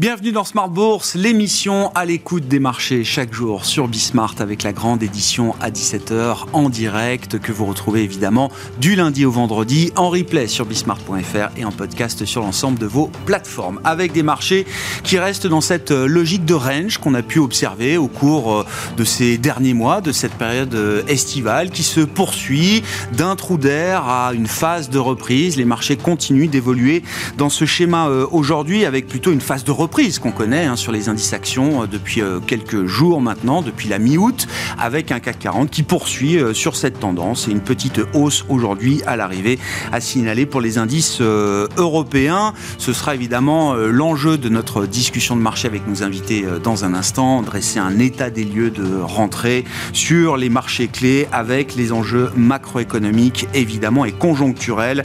Bienvenue dans Smart Bourse, l'émission à l'écoute des marchés chaque jour sur Bismart avec la grande édition à 17h en direct que vous retrouvez évidemment du lundi au vendredi en replay sur bismart.fr et en podcast sur l'ensemble de vos plateformes avec des marchés qui restent dans cette logique de range qu'on a pu observer au cours euh, de ces derniers mois, de cette période euh, estivale qui se poursuit d'un trou d'air à une phase de reprise. Les marchés continuent d'évoluer dans ce schéma euh, aujourd'hui avec plutôt une phase de reprise qu'on connaît hein, sur les indices actions euh, depuis euh, quelques jours maintenant, depuis la mi-août, avec un CAC 40 qui poursuit euh, sur cette tendance et une petite hausse aujourd'hui à l'arrivée à signaler pour les indices européens. Ce sera évidemment l'enjeu de notre discussion de marché avec nos invités dans un instant, dresser un état des lieux de rentrée sur les marchés clés avec les enjeux macroéconomiques évidemment et conjoncturels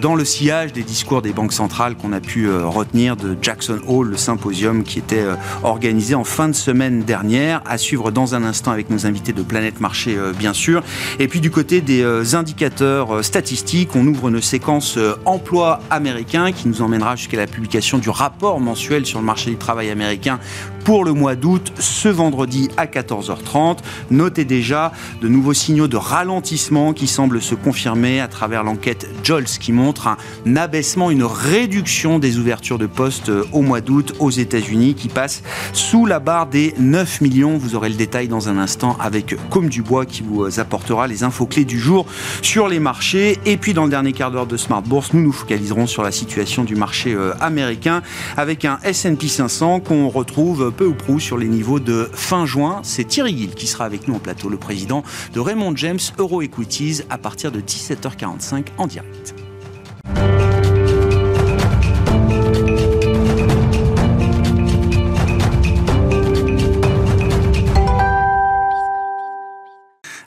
dans le sillage des discours des banques centrales qu'on a pu retenir de Jackson Hole symposium qui était euh, organisé en fin de semaine dernière, à suivre dans un instant avec nos invités de Planète Marché, euh, bien sûr. Et puis du côté des euh, indicateurs statistiques, on ouvre une séquence emploi américain qui nous emmènera jusqu'à la publication du rapport mensuel sur le marché du travail américain pour le mois d'août, ce vendredi à 14h30. Notez déjà de nouveaux signaux de ralentissement qui semblent se confirmer à travers l'enquête JOLS qui montre un abaissement, une réduction des ouvertures de postes au mois d'août aux États-Unis qui passe sous la barre des 9 millions. Vous aurez le détail dans un instant avec Comme Dubois qui vous apportera les infos clés du jour sur les marchés. Et puis dans le dernier quart d'heure de Smart Bourse, nous nous focaliserons sur la situation du marché euh, américain avec un S&P 500 qu'on retrouve peu ou prou sur les niveaux de fin juin. C'est Thierry Gill qui sera avec nous en plateau, le président de Raymond James Euro Equities à partir de 17h45 en direct.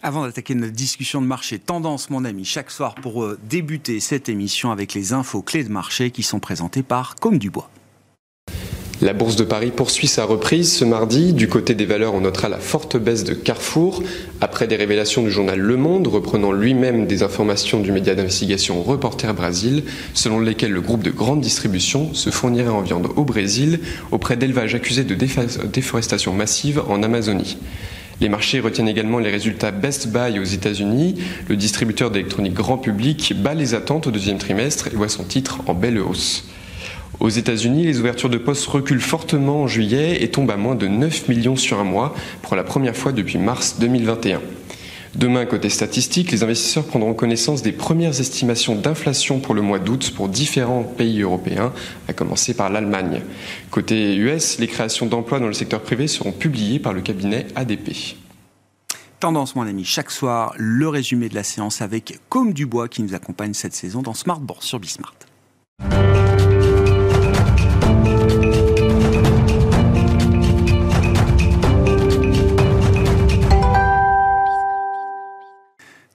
Avant d'attaquer notre discussion de marché, tendance, mon ami, chaque soir pour euh, débuter cette émission avec les infos clés de marché qui sont présentées par Comme Dubois. La bourse de Paris poursuit sa reprise ce mardi. Du côté des valeurs, on notera la forte baisse de Carrefour, après des révélations du journal Le Monde, reprenant lui-même des informations du média d'investigation Reporter Brésil, selon lesquelles le groupe de grande distribution se fournirait en viande au Brésil auprès d'élevages accusés de déforestation massive en Amazonie. Les marchés retiennent également les résultats Best Buy aux États-Unis. Le distributeur d'électronique grand public bat les attentes au deuxième trimestre et voit son titre en belle hausse. Aux États-Unis, les ouvertures de postes reculent fortement en juillet et tombent à moins de 9 millions sur un mois pour la première fois depuis mars 2021. Demain, côté statistique, les investisseurs prendront connaissance des premières estimations d'inflation pour le mois d'août pour différents pays européens, à commencer par l'Allemagne. Côté US, les créations d'emplois dans le secteur privé seront publiées par le cabinet ADP. Tendance, mon ami, chaque soir, le résumé de la séance avec Comme Dubois qui nous accompagne cette saison dans Smart sur Bismart.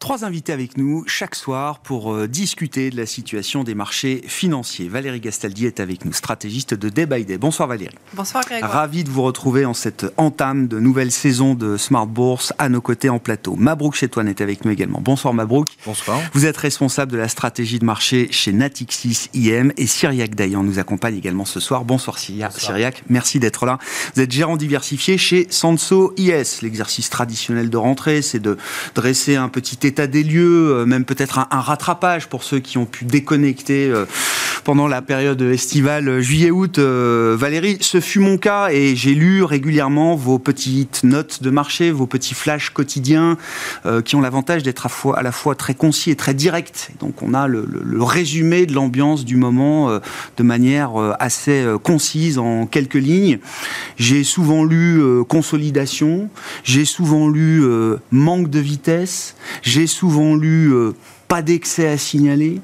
Trois invités avec nous chaque soir pour euh, discuter de la situation des marchés financiers. Valérie Gastaldi est avec nous, stratégiste de Day by Day. Bonsoir Valérie. Bonsoir Grégoire. Ravi de vous retrouver en cette entame de nouvelle saison de Smart Bourse à nos côtés en plateau. Mabrouk Chetouane est avec nous également. Bonsoir Mabrouk. Bonsoir. Vous êtes responsable de la stratégie de marché chez Natixis IM et Cyriac Dayan nous accompagne également ce soir. Bonsoir Cyriac. Cyriac, merci d'être là. Vous êtes gérant diversifié chez Sanso IS. L'exercice traditionnel de rentrée, c'est de dresser un petit état des lieux, euh, même peut-être un, rattrapage pour ceux qui ont pu déconnecter euh, pendant la période estivale euh, juillet-août. Valérie, ce fut mon cas et j'ai lu régulièrement vos petites notes de marché, vos petits flashs quotidiens qui ont l'avantage d'être à, la fois très concis et très directs. Donc on a le, le résumé de l'ambiance du moment de manière assez concise en quelques lignes. J'ai souvent lu consolidation, j'ai souvent lu manque de vitesse, j'ai souvent lu euh, pas d'excès à signaler,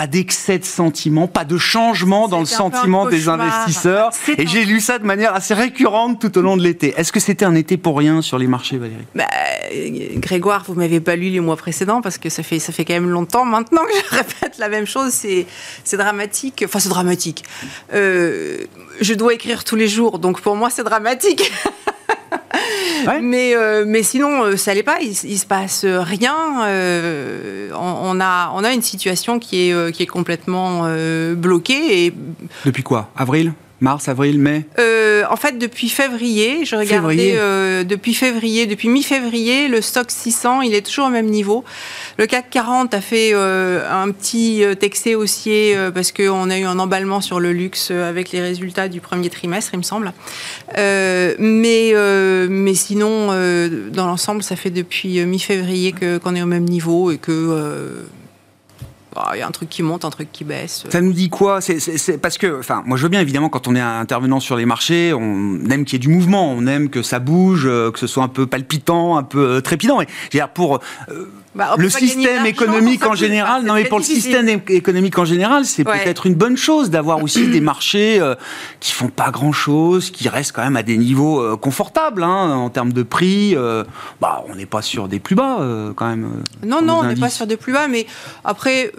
pas d'excès de sentiment, pas de changement dans le sentiment des investisseurs. Et j'ai lu ça de manière assez récurrente tout au long de l'été. Est-ce que c'était un été pour rien sur les marchés, Valérie? Bah, Grégoire, vous m'avez pas lu les mois précédents parce que ça fait, ça fait quand même longtemps maintenant que je répète la même chose. C'est, c'est dramatique. Enfin, c'est dramatique. Euh, je dois écrire tous les jours, donc pour moi, c'est dramatique. Mais, euh, mais sinon, euh, ça n'allait pas. Il, ne se passe rien. Euh, on, a, on a une situation qui est, qui est complètement bloquée. Et... Depuis quoi? Avril? Mars, avril, mai euh, En fait, depuis février, je regardais euh, depuis février, depuis mi-février, le stock 600, il est toujours au même niveau. Le CAC 40 a fait euh, un petit excès haussier parce qu'on a eu un emballement sur le luxe avec les résultats du premier trimestre, il me semble. mais, mais sinon, dans l'ensemble, ça fait depuis mi-février qu'on est au même niveau et que bah, il y a un truc qui monte, un truc qui baisse. Ça nous dit quoi? C'est, Parce que, enfin, moi je veux bien évidemment quand on est intervenant sur les marchés, on aime qu'il y ait du mouvement, on aime que ça bouge, euh, que ce soit un peu palpitant, un peu euh, trépidant. Mais pour euh, bah, le système économique en général, non mais pour le système économique en général, c'est peut-être une bonne chose d'avoir aussi des marchés euh, qui font pas grand-chose, qui restent quand même à des niveaux euh, confortables hein, en termes de prix. Bah, on n'est pas sur des plus bas quand même. Non, non, on n'est pas sur des plus bas, mais après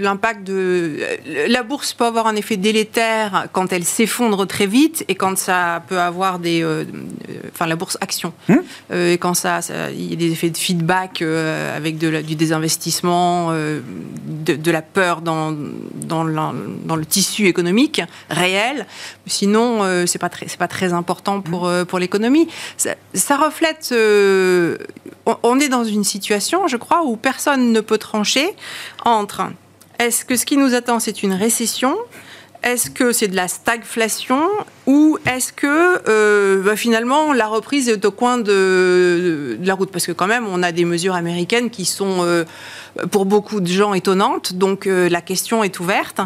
l'impact de la bourse peut avoir un effet délétère quand elle s'effondre très vite et quand ça peut avoir des, enfin la bourse action hum et quand ça, il y a des effets de feedback avec du désinvestissement, euh, de, la peur dans, dans, le tissu économique réel. Sinon, euh, c'est pas très, pas très important pour, euh, pour l'économie. Ça, reflète. on est dans une situation, je crois, où personne ne peut trancher entre. Est-ce que ce qui nous attend, c'est une récession? Est-ce que c'est de la stagflation? Ou est-ce que euh, bah, finalement la reprise est au coin de, la route? Parce que quand même, on a des mesures américaines qui sont euh, pour beaucoup de gens étonnantes, donc euh, la question est ouverte.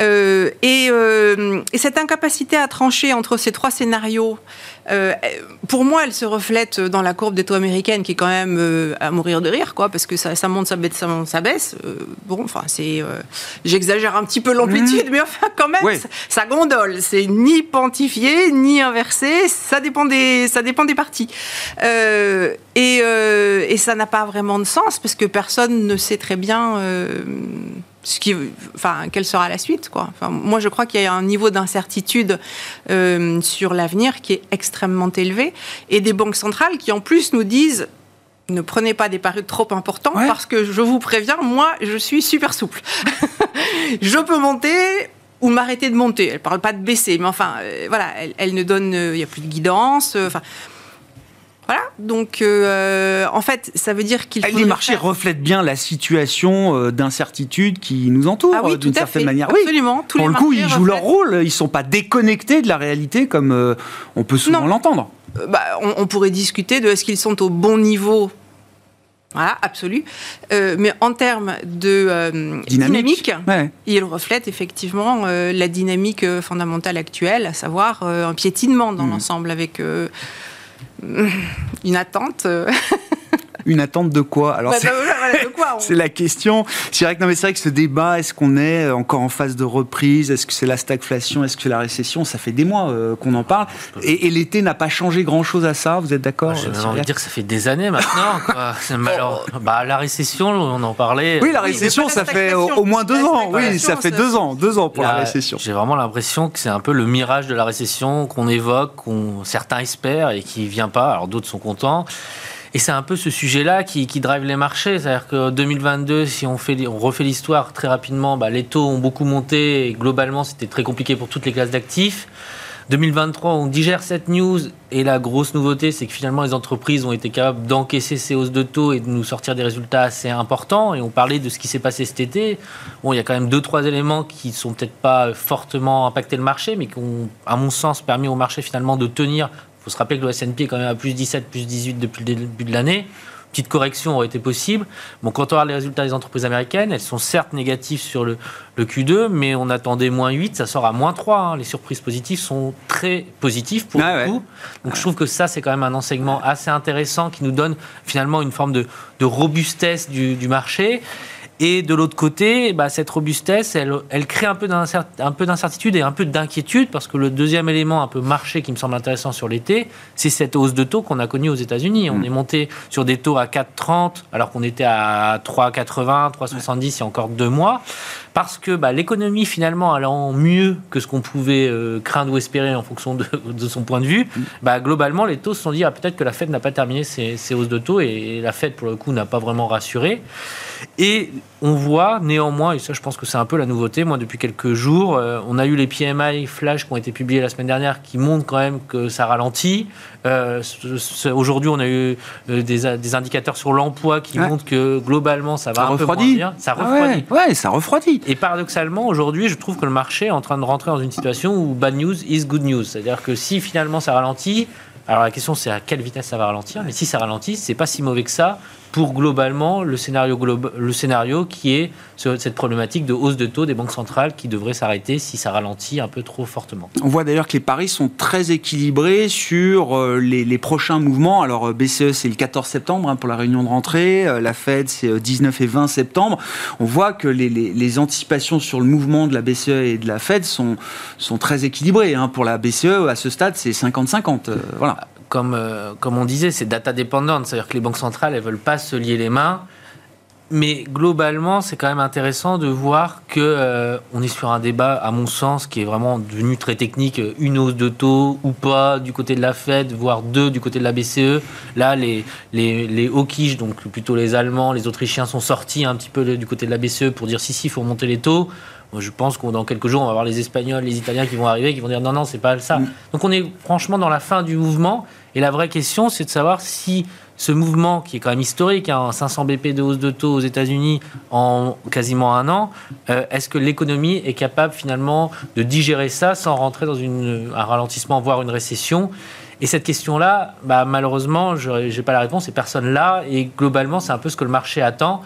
Et, et, cette incapacité à trancher entre ces trois scénarios, pour moi, elle se reflète dans la courbe des taux américaines qui est quand même à mourir de rire, quoi, parce que ça, ça monte, ça baisse, ça monte, ça baisse. bon, enfin, c'est, j'exagère un petit peu l'amplitude, mmh. mais enfin, quand même ça, gondole. C'est ni pontifié, ni inversé. Ça dépend des, ça dépend des parties. Euh, euh, et, ça n'a pas vraiment de sens parce que personne ne sait très bien. Euh, ce qui, enfin, quelle sera la suite, quoi. Enfin, moi, je crois qu'il y a un niveau d'incertitude sur l'avenir qui est extrêmement élevé, et des banques centrales qui, en plus, nous disent ne prenez pas des paris trop importants parce que je vous préviens, moi, je suis super souple. je peux monter, ou m'arrêter de monter. Elle parle pas de baisser, mais enfin, euh, voilà, elle, ne donne, euh, il n'y a plus de guidance. Euh, enfin. Voilà, donc en fait, ça veut dire qu'il faut. Les marchés reflètent bien la situation d'incertitude qui nous entoure ah d'une certaine manière. Absolument. Oui, pour le coup, ils jouent leur rôle. Ils sont pas déconnectés de la réalité comme on peut souvent l'entendre. Bah, on, on, pourrait discuter de est-ce qu'ils sont au bon niveau voilà, absolu. Euh, mais en termes de euh, dynamique, il reflète effectivement euh, la dynamique fondamentale actuelle, à savoir un piétinement dans mmh. l'ensemble avec une attente Une attente de quoi Alors bah, bah, c'est la question. C'est vrai que non, mais c'est vrai que ce débat, est-ce qu'on est encore en phase de reprise? Est-ce que c'est la stagflation? Est-ce que c'est la récession? Ça fait des mois euh, qu'on en parle. Et, l'été n'a pas changé grand-chose à ça. Vous êtes d'accord? J'ai envie de dire que ça fait des années maintenant. bah, la récession, on en parlait. Oui, la récession, ça fait au, moins deux ans. Oui, ça fait deux ans, deux ans pour la, récession. J'ai vraiment l'impression que c'est un peu le mirage de la récession qu'on évoque, qu'on certains espèrent et qui vient pas. Alors d'autres sont contents. Et c'est un peu ce sujet-là qui, drive les marchés. C'est-à-dire que 2022, si on, fait, refait l'histoire très rapidement, bah, les taux ont beaucoup monté et globalement, c'était très compliqué pour toutes les classes d'actifs. 2023, on digère cette news et la grosse nouveauté, c'est que finalement les entreprises ont été capables d'encaisser ces hausses de taux et de nous sortir des résultats assez importants. Et on parlait de ce qui s'est passé cet été. Bon, il y a quand même deux, trois éléments qui sont peut-être pas fortement impacté le marché, mais qui ont, à mon sens, permis au marché finalement de tenir faut se rappeler que le S&P est quand même à plus 17, plus 18 depuis le début de l'année. Petite correction aurait été possible. Bon, quand on regarde les résultats des entreprises américaines, elles sont certes négatives sur le, Q2, mais on attendait moins 8, ça sort à moins 3. Hein. Les surprises positives sont très positives pour ah le coup. Donc je trouve que ça, c'est quand même un enseignement assez intéressant qui nous donne finalement une forme de, robustesse du, du marché. Et de l'autre côté, bah, cette robustesse, elle, elle crée un peu d'incertitude et un peu d'inquiétude, parce que le deuxième élément un peu marché qui me semble intéressant sur l'été, c'est cette hausse de taux qu'on a connue aux États-Unis. On mm. est monté sur des taux à 4,30, alors qu'on était à 3,80, 3,70 il y a encore deux mois parce que bah, l'économie finalement allant mieux que ce qu'on pouvait euh, craindre ou espérer en fonction de, son point de vue, mm. bah, globalement les taux se sont dit ah, peut-être que la Fed n'a pas terminé ses, hausses de taux et, la Fed pour le coup n'a pas vraiment rassuré. Et on voit néanmoins, et ça je pense que c'est un peu la nouveauté, moi depuis quelques jours, euh, on a eu les PMI flash qui ont été publiés la semaine dernière qui montrent quand même que ça ralentit. Euh, aujourd'hui on a eu des, indicateurs sur l'emploi qui montrent que globalement ça va un refroidit. peu moins bien. Ça refroidit. ouais, ça refroidit. Et paradoxalement, aujourd'hui, je trouve que le marché est en train de rentrer dans une situation où bad news is good news. C'est-à-dire que si finalement ça ralentit, alors la question c'est à quelle vitesse ça va ralentir, mais si ça ralentit, c'est pas si mauvais que ça pour globalement le scénario, le scénario qui est cette problématique de hausse de taux des banques centrales qui devrait s'arrêter si ça ralentit un peu trop fortement. On voit d'ailleurs que les paris sont très équilibrés sur euh, les, prochains mouvements. Alors euh, BCE c'est le 14 septembre hein, pour la réunion de rentrée, euh, la Fed c'est 19 et 20 septembre. On voit que les, anticipations sur le mouvement de la BCE et de la Fed sont, sont très équilibrées. Hein. Pour la BCE à ce stade c'est 50-50. voilà comme, euh, comme on disait, c'est data dépendante, c'est-à-dire que les banques centrales, elles veulent pas se lier les mains. Mais globalement, c'est quand même intéressant de voir que euh, on est sur un débat, à mon sens, qui est vraiment devenu très technique. Une hausse de taux ou pas du côté de la Fed, voire deux du côté de la BCE. Là, les, les, les hawkish, donc plutôt les Allemands, les Autrichiens, sont sortis un petit peu du côté de la BCE pour dire si, si, il faut monter les taux. Moi, je pense que dans quelques jours, on va voir les Espagnols, les Italiens qui vont arriver, qui vont dire non, non, c'est pas ça. Mm. Donc on est franchement dans la fin du mouvement. Et la vraie question, c'est de savoir si ce mouvement, qui est quand même historique, hein, 500 BP de hausse de taux aux États-Unis en quasiment un an, euh, est-ce que l'économie est capable finalement de digérer ça sans rentrer dans une, un ralentissement, voire une récession? Et cette question-là, bah, malheureusement, je n'ai pas la réponse et personne là. Et globalement, c'est un peu ce que le marché attend.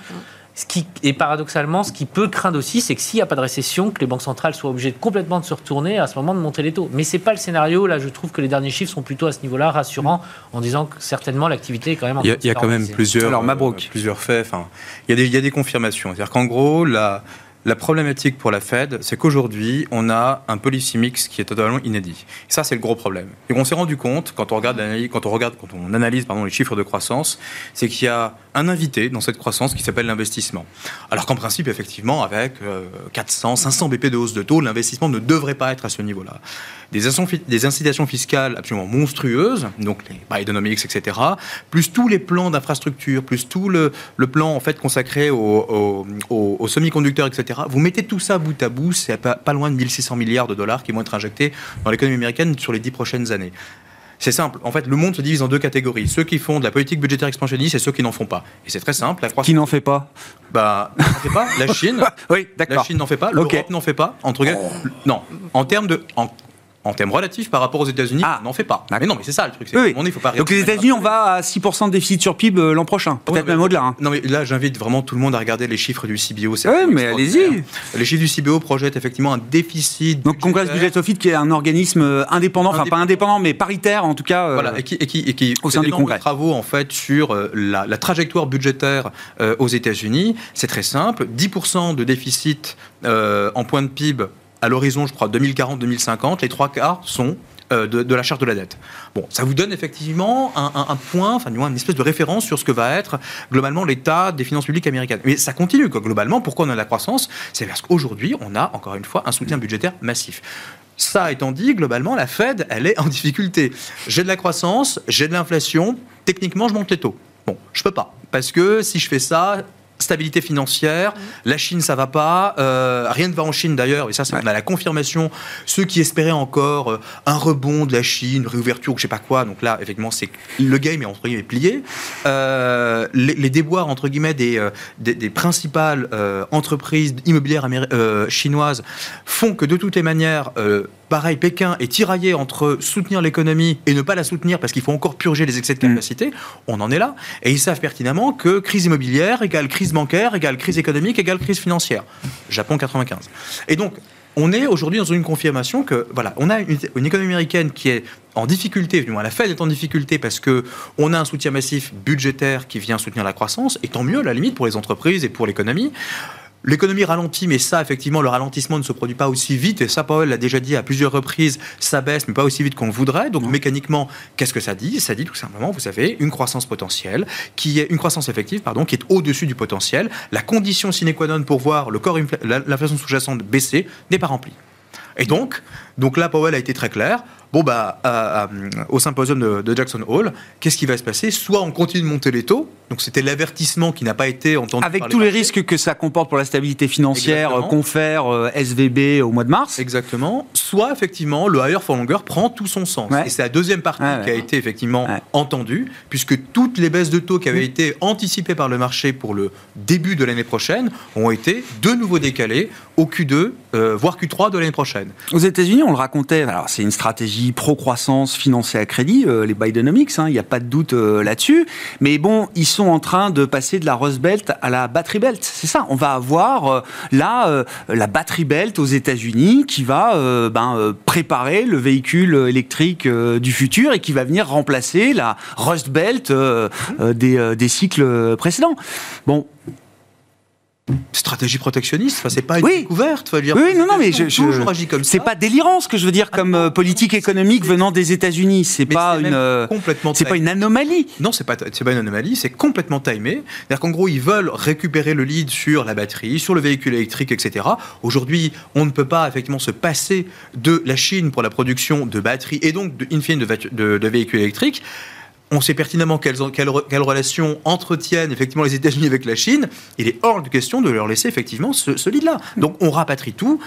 Ce qui, et paradoxalement, ce qui peut craindre aussi, c'est que s'il n'y a pas de récession, que les banques centrales soient obligées de complètement de se retourner à ce moment de monter les taux. Mais ce n'est pas le scénario. Là, je trouve que les derniers chiffres sont plutôt à ce niveau-là rassurants en disant que certainement l'activité est quand même en Il y a, il y a quand même plusieurs, Alors, euh, plusieurs faits. Enfin, il, y a des, il y a des confirmations. C'est-à-dire qu'en gros, la, la problématique pour la Fed, c'est qu'aujourd'hui, on a un policy mix qui est totalement inédit. Et ça, c'est le gros problème. Et on s'est rendu compte, quand on regarde, quand on regarde, quand on analyse pardon, les chiffres de croissance, c'est qu'il y a un invité dans cette croissance qui s'appelle l'investissement. Alors qu'en principe, effectivement, avec 400, euh, 500 BP de hausse de taux, l'investissement ne devrait pas être à ce niveau-là. Des, incitations fiscales absolument monstrueuses, donc les Bidenomics, etc., plus tous les plans d'infrastructure, plus tout le, plan en fait consacré aux, aux semi-conducteurs, etc., vous mettez tout ça bout à bout, c'est pas, pas loin de 1600 milliards de dollars qui vont être injectés dans l'économie américaine sur les dix prochaines années. C'est simple. En fait, le monde se divise en deux catégories. Ceux qui font de la politique budgétaire expansionniste et ceux qui n'en font pas. Et c'est très simple. La Qui n'en fait pas Bah, n'en fait pas. La Chine. oui, d'accord. La Chine n'en fait pas. L'Europe n'en fait pas. Entre non. En termes de, en termes relatifs par rapport aux États-Unis, ah, on n'en fait pas. Mais non, mais c'est ça le truc. Oui, oui. faut pas Donc les États-Unis, on va à 6% de déficit sur PIB euh, l'an prochain, peut-être même au-delà. Hein. Non, mais là, j'invite vraiment tout le monde à regarder les chiffres du CBO. Oui, mais allez-y. Les chiffres du CBO projettent effectivement un déficit. Donc Congress Budget Office, qui est un organisme euh, indépendant, enfin pas indépendant, mais paritaire en tout cas. Euh, voilà, et qui, et qui, et qui au sein du Congrès. travaux en fait sur la, la trajectoire budgétaire aux États-Unis. C'est très simple 10% de déficit en point de PIB à l'horizon, je crois, 2040-2050, les trois quarts sont euh, de, la charge de la dette. Bon, ça vous donne effectivement un, point, enfin du moins une espèce de référence sur ce que va être globalement l'état des finances publiques américaines. Mais ça continue, quoi. globalement. Pourquoi on a de la croissance? C'est parce qu'aujourd'hui, on a encore une fois un soutien budgétaire massif. Ça étant dit, globalement, la Fed, elle est en difficulté. J'ai de la croissance, j'ai de l'inflation, techniquement, je monte les taux. Bon, je peux pas. Parce que si je fais ça, stabilité financière. La Chine, ça va pas. Euh, rien ne va en Chine d'ailleurs. Et ça, c'est on a la confirmation. Ceux qui espéraient encore euh, un rebond de la Chine, réouverture ou je sais pas quoi. Donc là, effectivement, c'est le game est entre guillemets plié. Euh, les, déboires entre guillemets des, des, principales entreprises immobilières chinoises font que de toutes les manières Pareil, Pékin est tiraillé entre soutenir l'économie et ne pas la soutenir parce qu'il faut encore purger les excès de mm. capacité. On en est là. Et ils savent pertinemment que crise immobilière égale crise bancaire égale crise économique égale crise financière. Japon 95. Et donc, on est aujourd'hui dans une confirmation que voilà, on a une, économie américaine qui est en difficulté, du moins la Fed est en difficulté parce que on a un soutien massif budgétaire qui vient soutenir la croissance, et tant mieux à la limite pour les entreprises et pour l'économie. L'économie ralentit, mais ça, effectivement, le ralentissement ne se produit pas aussi vite. Et ça, Powell l'a déjà dit à plusieurs reprises, ça baisse, mais pas aussi vite qu'on le voudrait. Donc, mécaniquement, qu'est-ce que ça dit? Ça dit tout simplement, vous savez, une croissance potentielle, qui est une croissance effective, pardon, qui est au-dessus du potentiel. La condition sine qua non pour voir le corps l'inflation sous-jacente baisser n'est pas remplie. Et donc, donc là, Powell a été très clair. Bon, bah, au symposium de, Jackson Hole, qu'est-ce qui va se passer? Soit on continue de monter les taux, donc c'était l'avertissement qui n'a pas été entendu. Avec tous les risques que ça comporte pour la stabilité financière, confère euh, SVB au mois de mars. Exactement. Soit effectivement, le higher for longer prend tout son sens. Et c'est la deuxième partie qui a été effectivement entendue, puisque toutes les baisses de taux qui avaient été anticipées par le marché pour le début de l'année prochaine ont été de nouveau décalées au Q2, euh, voire Q3 de l'année prochaine. Aux États-Unis, on le racontait, alors c'est une stratégie pro-croissance financée à crédit, euh, les Bidenomics, hein, il n'y a pas de doute euh, là-dessus. Mais bon, ils sont en train de passer de la Rust Belt à la Battery Belt. C'est ça, on va avoir là la Battery Belt aux États-Unis qui va ben, préparer le véhicule électrique du futur et qui va venir remplacer la Rust Belt des, des cycles précédents. Bon, stratégie protectionniste. Enfin, c'est pas une oui. découverte. Dire, oui, non, non, mais je, je comme c'est pas délirant ce que je veux dire ah comme euh, politique économique venant des États-Unis. C'est pas une euh, complètement. C'est pas une anomalie. Non, c'est pas c'est pas une anomalie. C'est complètement timé. C'est-à-dire qu'en gros, ils veulent récupérer le lead sur la batterie, sur le véhicule électrique, etc. Aujourd'hui, on ne peut pas effectivement se passer de la Chine pour la production de batteries et donc de, in fine de, de véhicules électriques on sait pertinemment quelles, relations entretiennent effectivement les États-Unis avec la Chine. Il est hors de question de leur laisser effectivement ce, ce lead-là. Donc on rapatrie tout.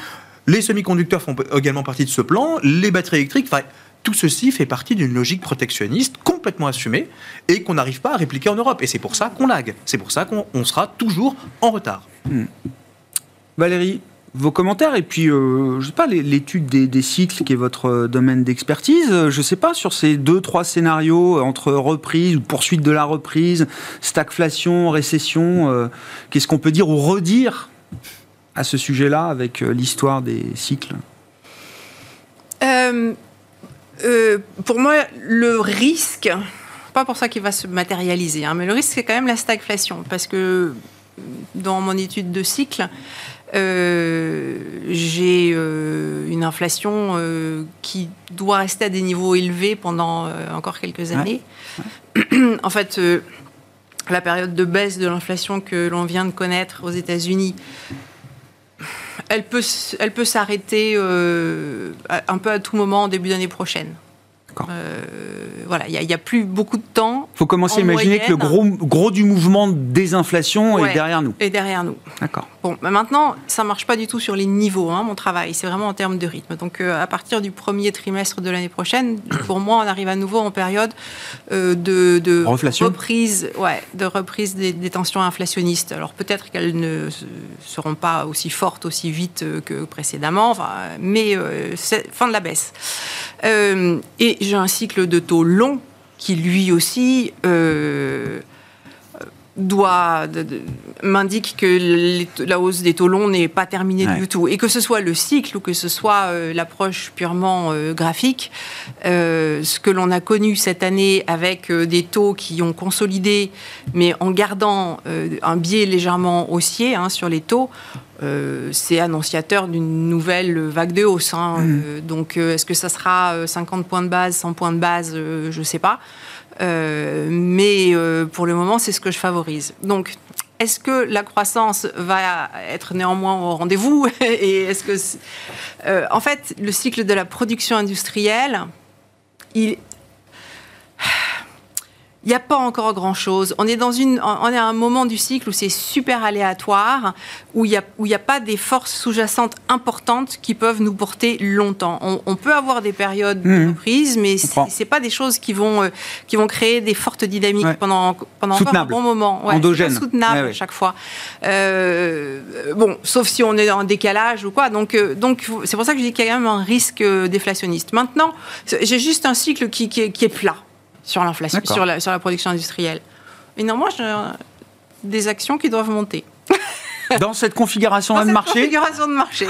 Les semi-conducteurs font également partie de ce plan. Les batteries électriques. Tout ceci fait partie d'une logique protectionniste complètement assumée et qu'on n'arrive pas à répliquer en Europe. Et c'est pour ça qu'on lag. C'est pour ça qu'on sera toujours en retard. Hmm. Valérie, vos commentaires et puis, euh, je sais pas, l'étude des, cycles qui est votre euh, domaine d'expertise. Euh, je sais pas, sur ces deux, trois scénarios entre reprise ou poursuite de la reprise, stagflation, récession, qu'est-ce qu'on peut dire ou redire à ce sujet-là avec l'histoire des cycles? Pour moi, le risque, pas pour ça qu'il va se matérialiser, hein, mais le risque, c'est quand même la stagflation. Parce que dans mon étude de cycle, euh, j'ai euh, une inflation euh, qui doit rester à des niveaux élevés pendant encore quelques années. en fait, la période de baisse de l'inflation que l'on vient de connaître aux États-Unis, elle peut, elle peut s'arrêter un peu à tout moment en début d'année prochaine. Euh, voilà, il n'y a, plus beaucoup de temps. Il faut commencer à imaginer que le gros, gros du mouvement désinflation est derrière nous. Et derrière nous. D'accord. Bon, maintenant, ça ne marche pas du tout sur les niveaux, hein, mon travail. C'est vraiment en termes de rythme. Donc, euh, à partir du premier trimestre de l'année prochaine, pour moi, on arrive à nouveau en période euh, de, de reprise, ouais, de reprise des, tensions inflationnistes. Alors, peut-être qu'elles ne seront pas aussi fortes, aussi vite que précédemment, enfin, mais c'est fin de la baisse. et j'ai un cycle de taux long qui lui aussi euh, doit m'indique que la hausse des taux longs n'est pas terminée du tout et que ce soit le cycle ou que ce soit euh, l'approche purement euh, graphique ce que l'on a connu cette année avec des taux qui ont consolidé mais en gardant un biais légèrement haussier hein, sur les taux euh, c'est annonciateur d'une nouvelle vague de hausse. Hein. Mmh. Euh, donc, euh, est-ce que ça sera 50 points de base, 100 points de base Je ne sais pas. Mais pour le moment, c'est ce que je favorise. Donc, est-ce que la croissance va être néanmoins au rendez-vous Et est-ce que, en fait, le cycle de la production industrielle, il, il n'y a pas encore grand-chose. On est dans une, on est à un moment du cycle où c'est super aléatoire, où il n'y a, où il a pas des forces sous-jacentes importantes qui peuvent nous porter longtemps. On, peut avoir des périodes de mmh. reprise, mais c'est pas des choses qui vont, euh, qui vont créer des fortes dynamiques pendant, pendant un bon moment. Ouais, Endogène. Soutenable à chaque fois. Euh, bon, sauf si on est en décalage ou quoi. Donc, euh, donc c'est pour ça que je dis qu'il y a quand même un risque déflationniste. Maintenant, j'ai juste un cycle qui, qui est plat sur l'inflation, sur la, sur la production industrielle. Mais néanmoins, j'ai des actions qui doivent monter. Dans cette configuration Dans de cette marché configuration de marché.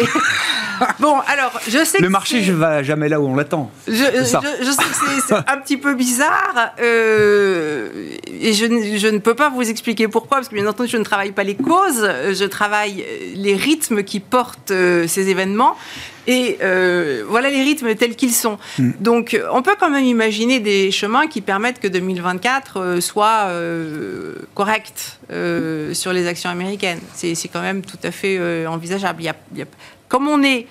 bon, alors, je sais Le que marché ne va jamais là où on l'attend. Je, je- je sais que c'est- un petit peu bizarre euh, et je, ne- je ne peux pas vous expliquer pourquoi, parce que bien entendu, je ne travaille pas les causes, je travaille les rythmes qui portent euh, ces événements. Et euh, voilà les rythmes tels qu'ils sont. Mm. Donc, on peut quand même imaginer des chemins qui permettent que 2024 euh, soit euh, correct euh, sur les actions américaines. C'est c'est quand même tout à fait euh, envisageable. Il y a- il y a- comme on est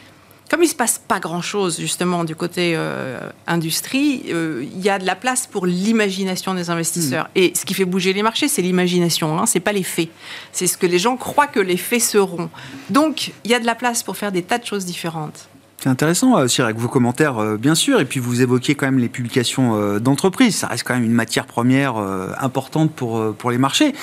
comme il se passe pas grand-chose justement du côté euh, industrie, euh, il y a de la place pour l'imagination des investisseurs. Et ce qui fait bouger les marchés, c'est l'imagination, hein, c'est pas les faits. C'est ce que les gens croient que les faits seront. Donc, il y a de la place pour faire des tas de choses différentes. C'est intéressant, euh, Cyril, avec vos commentaires, bien sûr. Et puis, vous évoquiez quand même les publications d'entreprises. Ça reste quand même une matière première importante pour, pour les marchés.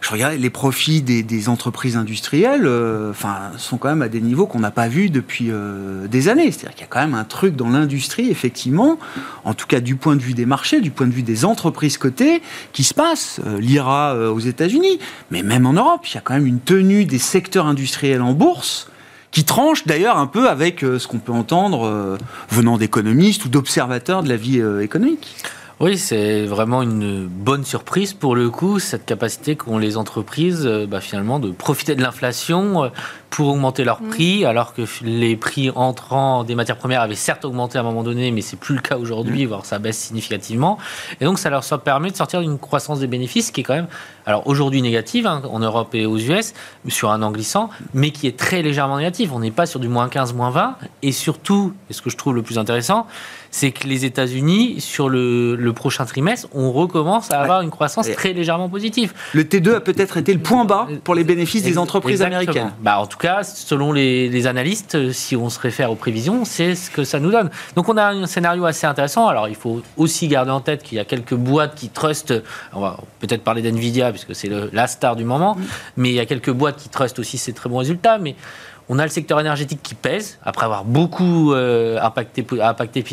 Je regarde les profits des, des entreprises industrielles, euh, enfin, sont quand même à des niveaux qu'on n'a pas vus depuis euh, des années. C'est-à-dire qu'il y a quand même un truc dans l'industrie, effectivement, en tout cas du point de vue des marchés, du point de vue des entreprises cotées, qui se passe. Euh, L'IRA aux États-Unis, mais même en Europe, il y a quand même une tenue des secteurs industriels en bourse qui tranche d'ailleurs un peu avec ce qu'on peut entendre venant d'économistes ou d'observateurs de la vie économique. Oui, c'est vraiment une bonne surprise pour le coup, cette capacité qu'ont les entreprises euh, bah, finalement de profiter de l'inflation euh, pour augmenter leurs prix, alors que les prix entrants des matières premières avaient certes augmenté à un moment donné, mais c'est plus le cas aujourd'hui, voire ça baisse significativement. Et donc ça leur permet de sortir d'une croissance des bénéfices qui est quand même, alors aujourd'hui négative hein, en Europe et aux US, sur un an glissant, mais qui est très légèrement négative. On n'est pas sur du moins 15, moins 20. Et surtout, et ce que je trouve le plus intéressant, c'est que les États-Unis, sur le, le prochain trimestre, on recommence à avoir une croissance Et- très légèrement positive. Le T2 a peut-être été le point bas pour les bénéfices des entreprises exactement. américaines. Bah, en tout cas, selon les, les analystes, euh, si on se réfère aux prévisions, c'est ce que ça nous donne. Donc on a un scénario assez intéressant. Alors il faut aussi garder en tête qu'il y a quelques boîtes qui trustent, on va peut-être parler d'NVIDIA, puisque c'est la star du moment, mais il y a quelques boîtes qui trustent aussi ces très bons résultats. Mais on a le secteur énergétique qui pèse, après avoir beaucoup euh, impacté,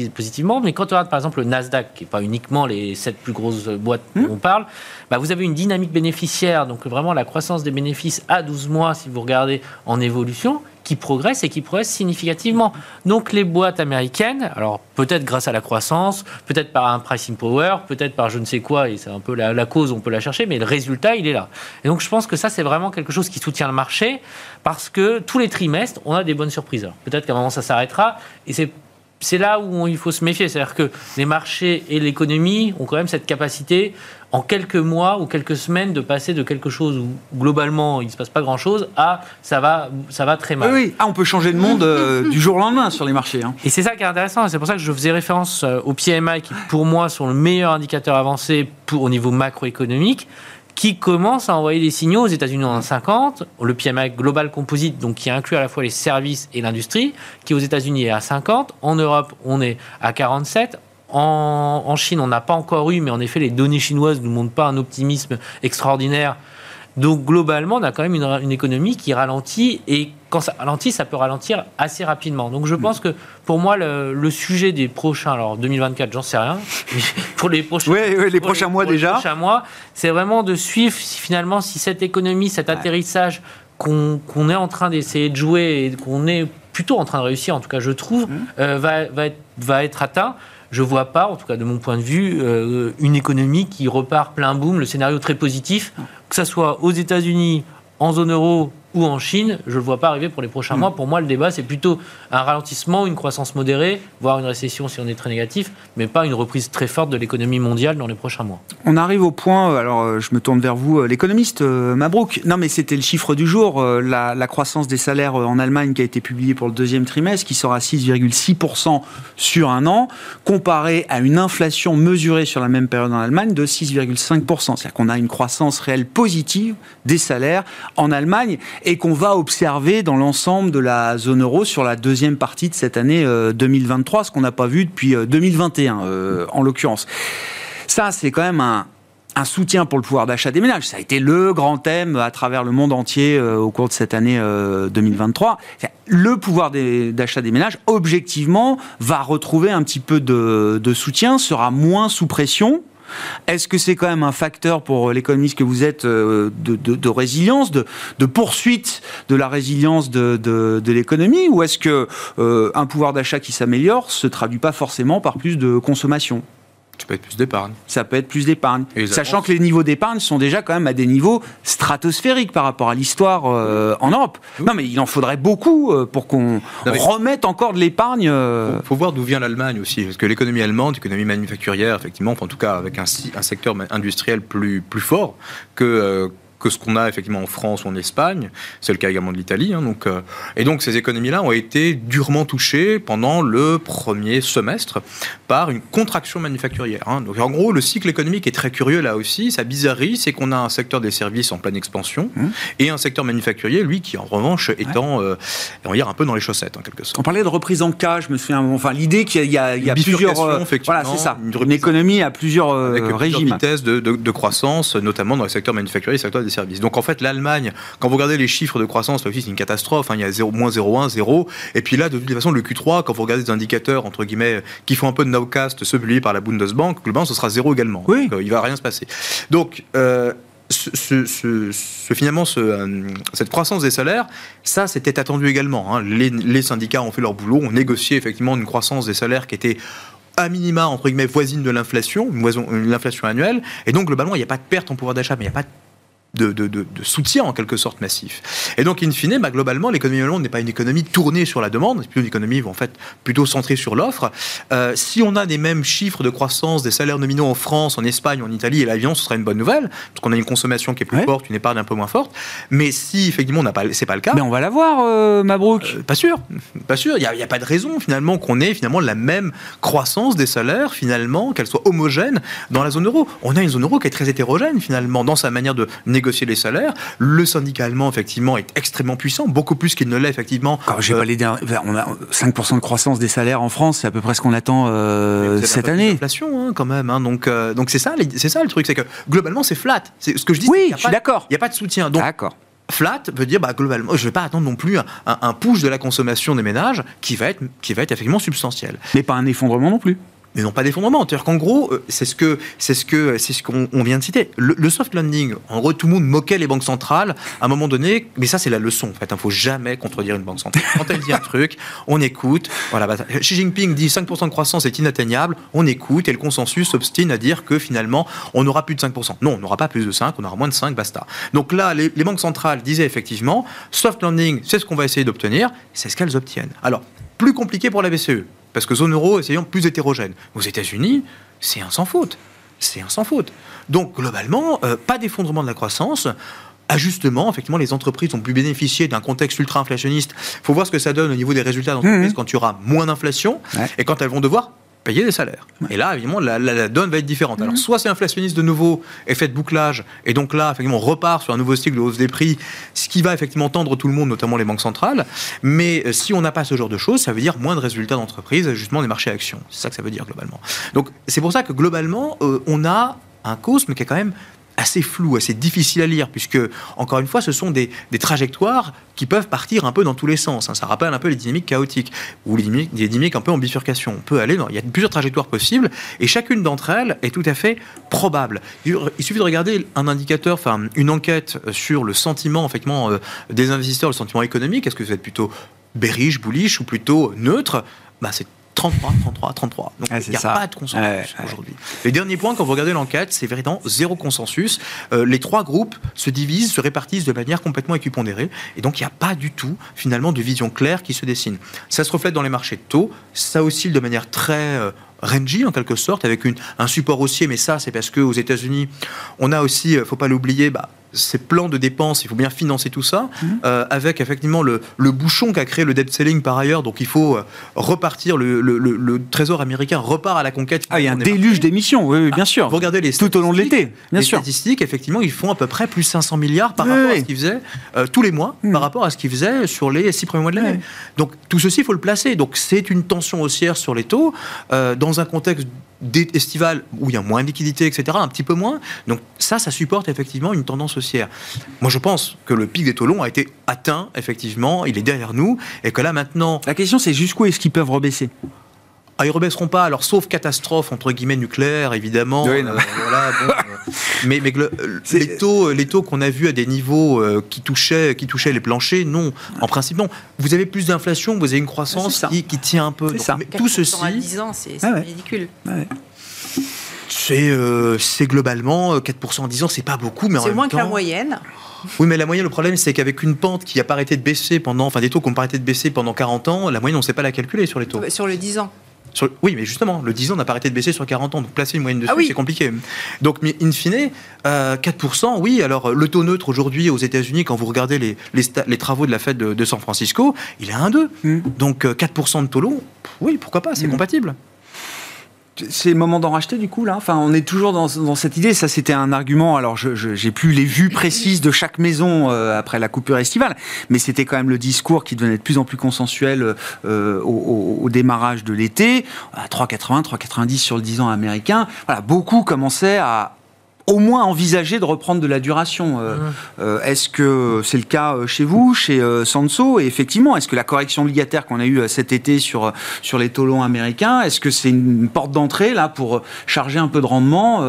positivement. Mais quand on regarde par exemple le Nasdaq, qui n'est pas uniquement les sept plus grosses boîtes dont on parle, bah, vous avez une dynamique bénéficiaire, donc vraiment la croissance des bénéfices à 12 mois, si vous regardez en évolution, qui progresse et qui progresse significativement. Donc les boîtes américaines, alors peut-être grâce à la croissance, peut-être par un pricing power, peut-être par je ne sais quoi, et c'est un peu la, la cause, on peut la chercher, mais le résultat, il est là. Et donc je pense que ça, c'est vraiment quelque chose qui soutient le marché, parce que tous les trimestres, on a des bonnes surprises. Peut-être qu'à un moment, ça s'arrêtera, et c'est c'est là où il faut se méfier. C'est-à-dire que les marchés et l'économie ont quand même cette capacité, en quelques mois ou quelques semaines, de passer de quelque chose où globalement il ne se passe pas grand-chose à ça va, ça va très mal. oui. Ah, on peut changer de monde euh, du jour au lendemain sur les marchés. hein. Et c'est ça qui est intéressant. C'est pour ça que je faisais référence euh, au PMI, qui pour moi sont le meilleur indicateur avancé pour, au niveau macroéconomique, qui commence à envoyer des signaux aux États-Unis en 50. Le PMI Global Composite, donc qui inclut à la fois les services et l'industrie, qui aux États-Unis est à 50. En Europe, on est à 47. En, en Chine, on n'a pas encore eu, mais en effet, les données chinoises ne nous montrent pas un optimisme extraordinaire. Donc globalement, on a quand même une, une économie qui ralentit et quand ça ralentit, ça peut ralentir assez rapidement. Donc je pense que pour moi, le, le sujet des prochains, alors 2024, j'en sais rien, mais pour les prochains, Oui, oui, les pour prochains mois déjà. prochains mois, c'est vraiment de suivre si, finalement si cette économie, cet atterrissage qu'on est en train d'essayer de jouer et qu'on est plutôt en train de réussir, en tout cas je trouve, Mmh. euh, va, va, être, va être atteint. Je vois pas, en tout cas de mon point de vue, euh, une économie qui repart plein boom, le scénario très positif, que ça soit aux États-Unis, en zone euro ou en Chine, je ne le vois pas arriver pour les prochains mois. Pour moi, le débat, c'est plutôt un ralentissement, une croissance modérée, voire une récession si on est très négatif, mais pas une reprise très forte de l'économie mondiale dans les prochains mois. On arrive au point, euh, alors euh, je me tourne vers vous, euh, l'économiste Mabrouk. Non, mais c'était le chiffre du jour, la, la croissance des salaires en Allemagne qui a été publiée pour le deuxième trimestre, qui sort à 6,6% sur un an, comparé à une inflation mesurée sur la même période en Allemagne de 6,5%. C'est-à-dire qu'on a une croissance réelle positive des salaires en Allemagne et qu'on va observer dans l'ensemble de la zone euro sur la deuxième partie de cette année euh, 2023, ce qu'on n'a pas vu depuis euh, 2021 euh, en l'occurrence. Ça, c'est quand même un, soutien pour le pouvoir d'achat des ménages. Ça a été le grand thème à travers le monde entier euh, au cours de cette année euh, 2023. Enfin, Le pouvoir d'achat des ménages, objectivement, va retrouver un petit peu de soutien, sera moins sous pression. Est-ce que c'est quand même un facteur pour l'économiste que vous êtes de, de, résilience, de, poursuite de la résilience de, l'économie, ou est-ce que un pouvoir d'achat qui s'améliore se traduit pas forcément par plus de consommation? Ça peut être plus d'épargne. Ça peut être plus d'épargne. Sachant que les niveaux d'épargne sont déjà quand même à des niveaux stratosphériques par rapport à l'histoire euh, en Europe. Non, mais il en faudrait beaucoup euh, pour qu'on remette encore de l'épargne. Il euh. faut, voir d'où vient l'Allemagne aussi. Parce que l'économie allemande, l'économie manufacturière, effectivement, en tout cas avec un, un secteur industriel plus, plus fort que que ce qu'on a effectivement en France ou en Espagne. C'est le cas également de l'Italie. Hein, donc, euh, et donc ces économies-là ont été durement touchées pendant le premier semestre par une contraction manufacturière. Hein. Donc en gros, le cycle économique est très curieux là aussi. Sa bizarrerie, c'est qu'on a un secteur des services en pleine expansion mmh. et un secteur manufacturier, lui, qui en revanche étant, euh, on va dire, un peu dans les chaussettes en quelque sorte. On parlait de reprise en cas, je me souviens. Enfin, l'idée qu'il y a, il y a, plusieurs. Euh, voilà, c'est ça. Une, économie à plusieurs avec régimes. Plusieurs vitesses de, de, croissance, notamment dans le secteur manufacturier et le secteur services. Donc en fait, l'Allemagne, quand vous regardez les chiffres de croissance, là aussi c'est une catastrophe. Hein. il y a 0, moins 0,1, 0. Et puis là, de toute façon, le Q3, quand vous regardez des indicateurs, entre guillemets, qui font un peu de nowcast, ceux publiés par la Bundesbank, globalement, ce sera 0 également. Oui. Donc, euh, il va rien se passer. Donc, euh, ce, finalement, euh, cette croissance des salaires, ça, c'était attendu également. Hein. Les, les, syndicats ont fait leur boulot, ont négocié effectivement une croissance des salaires qui était à minima, entre guillemets, voisine de l'inflation, l'inflation annuelle. Et donc, globalement, il n'y a pas de perte en pouvoir d'achat, mais il n'y a pas de de, soutien en quelque sorte massif. Et donc, in fine, bah, globalement, l'économie allemande n'est pas une économie tournée sur la demande, c'est plutôt une économie en fait plutôt centrée sur l'offre. Euh, si on a des mêmes chiffres de croissance des salaires nominaux en France, en Espagne, en Italie et l'avion, ce sera une bonne nouvelle, parce qu'on a une consommation qui est plus forte, une épargne un peu moins forte. Mais si effectivement, on n'a pas, le cas. Mais on va l'avoir, euh, Mabrouk. Euh, pas sûr, pas sûr. Il n'y a, a, pas de raison finalement qu'on ait finalement la même croissance des salaires finalement, qu'elle soit homogène dans la zone euro. On a une zone euro qui est très hétérogène finalement dans sa manière de négocier les salaires. Le syndicat allemand, effectivement, est extrêmement puissant, beaucoup plus qu'il ne l'est, effectivement. j'ai euh, on a 5% de croissance des salaires en France, c'est à peu près ce qu'on attend euh, cette année. L'inflation, hein, quand même. Hein. donc, euh, donc c'est ça, c'est ça le truc, c'est que globalement, c'est flat. C'est ce que je dis. Oui, je suis d'accord. Il n'y a pas de soutien. d'accord. Flat veut dire bah, globalement, je ne vais pas attendre non plus un, un, push de la consommation des ménages qui va être, qui va être effectivement substantiel. Mais pas un effondrement non plus mais non pas d'effondrement. C'est-à-dire qu'en gros, euh, c'est ce que c'est ce que c'est ce qu'on vient de citer. Le, soft landing, en gros, tout le monde moquait les banques centrales à un moment donné, mais ça c'est la leçon. En fait, il ne faut jamais contredire une banque centrale. Quand elle dit un truc, on écoute. Voilà, bah, Xi Jinping dit 5% de croissance est inatteignable, on écoute et le consensus s'obstine à dire que finalement on n'aura plus de 5%. Non, on n'aura pas plus de 5, on aura moins de 5, basta. Donc là, les, les banques centrales disaient effectivement, soft landing, c'est ce qu'on va essayer d'obtenir, c'est ce qu'elles obtiennent. Alors, plus compliqué pour la BCE parce que zone euro, essayons plus hétérogène. Aux États-Unis, c'est un sans faute. C'est un sans faute. Donc, globalement, euh, pas d'effondrement de la croissance. Ajustement, effectivement, les entreprises ont pu bénéficier d'un contexte ultra-inflationniste. Il faut voir ce que ça donne au niveau des résultats d'entreprise mmh. quand il y aura moins d'inflation et quand elles vont devoir payer des salaires. Et là, évidemment, la, donne va être différente. Alors, mhm. soit c'est inflationniste de nouveau, effet de bouclage, et donc là, effectivement, on repart sur un nouveau cycle de hausse des prix, ce qui va effectivement tendre tout le monde, notamment les banques centrales. Mais euh, si on n'a pas ce genre de choses, ça veut dire moins de résultats d'entreprise, justement des marchés actions. C'est ça que ça veut dire globalement. Donc, c'est pour ça que globalement, euh, on a un cosme qui est quand même assez flou, assez difficile à lire, puisque, encore une fois, ce sont des, trajectoires qui peuvent partir un peu dans tous les sens. Hein. Ça rappelle un peu les dynamiques chaotiques, ou les dynamiques, un peu en bifurcation. On peut aller dans, il y a plusieurs trajectoires possibles, et chacune d'entre elles est tout à fait probable. Il, suffit de regarder un indicateur, enfin, une enquête sur le sentiment, effectivement, euh, des investisseurs, le sentiment économique. Est-ce que vous êtes plutôt bearish, bullish, ou plutôt neutre? Bah, c'est 33, 33, 33. Donc il n'y a pas de consensus aujourd'hui. Les derniers points, quand vous regardez l'enquête, c'est véritablement zéro consensus. Euh, les trois groupes se divisent, se répartissent de manière complètement équipondérée. Et donc il n'y a pas du tout, finalement, de vision claire qui se dessine. Ça se reflète dans les marchés de taux. Ça oscille de manière très euh, en quelque sorte, avec une, un support haussier, mais ça c'est parce qu'aux États-Unis, on a aussi, il euh, faut pas l'oublier, bah, ces plans de dépenses, il faut bien financer tout ça, mhm. euh, avec effectivement le, le bouchon qu'a créé le debt selling par ailleurs, donc il faut euh, repartir, le, le, le, Trésor américain repart à la conquête. Ah, il y a un déluge d'émissions, oui, bien ah, sûr. Vous regardez les Tout au long de l'été, bien les statistiques, effectivement, ils font à peu près plus 500 milliards par rapport à ce qu'ils faisaient tous les mois, mhm. par rapport à ce qu'ils faisaient sur les six premiers mois de l'année. Donc tout ceci, il faut le placer. Donc c'est une tension haussière sur les taux. dans un contexte estival où il y a moins de liquidité, etc., un petit peu moins. Donc ça, ça supporte effectivement une tendance haussière. Moi, je pense que le pic des taux longs a été atteint, effectivement, il est derrière nous, et que là, maintenant... La question, c'est jusqu'où est-ce qu'ils peuvent rebaisser? Ah, ils rebaisseront pas, alors sauf catastrophe entre guillemets nucléaire évidemment. Euh, voilà, bon, euh, mais, mais les taux, les taux qu'on a vus à des niveaux qui touchaient, qui touchaient les planchers, non. En principe, non. Vous avez plus d'inflation, vous avez une croissance qui, qui, tient un peu. ça. Mais tout ceci. À 10 ans, c'est ah ridicule. C'est globalement 4% en 10 ans, c'est pas beaucoup, mais C'est moins que la moyenne. Oui, mais la moyenne, le problème, c'est qu'avec une pente qui n'a pas arrêté de baisser pendant, enfin des taux qui n'ont pas arrêté de baisser pendant 40 ans, la moyenne, on ne sait pas la calculer sur les taux. Sur le 10 ans. Oui, mais justement, le 10 ans n'a pas arrêté de baisser sur 40 ans, donc placer une moyenne dessus, ah c'est compliqué. Donc, in fine, 4%, euh, oui, alors le taux neutre aujourd'hui aux États-Unis, quand vous regardez les, les, travaux de la Fed de, San Francisco, il est à 1,2. Mm. Donc 4% de taux long, oui, pourquoi pas, c'est mm. compatible c'est le moment d'en racheter du coup là? Enfin, on est toujours dans, cette idée. Ça, c'était un argument. Alors, je j'ai plus les vues précises de chaque maison euh, après la coupure estivale, mais c'était quand même le discours qui devenait de plus en plus consensuel euh, au, démarrage de l'été. À 3,80, 3,90 sur le 10 ans américain. Voilà, beaucoup commençaient à au moins envisager de reprendre de la duration. Euh, mmh. euh, est-ce que c'est le cas euh, chez vous, chez Sanso Et effectivement, est-ce que la correction obligataire qu'on a eue cet été sur, sur les taux longs américains, est-ce que c'est une porte d'entrée là pour charger un peu de rendement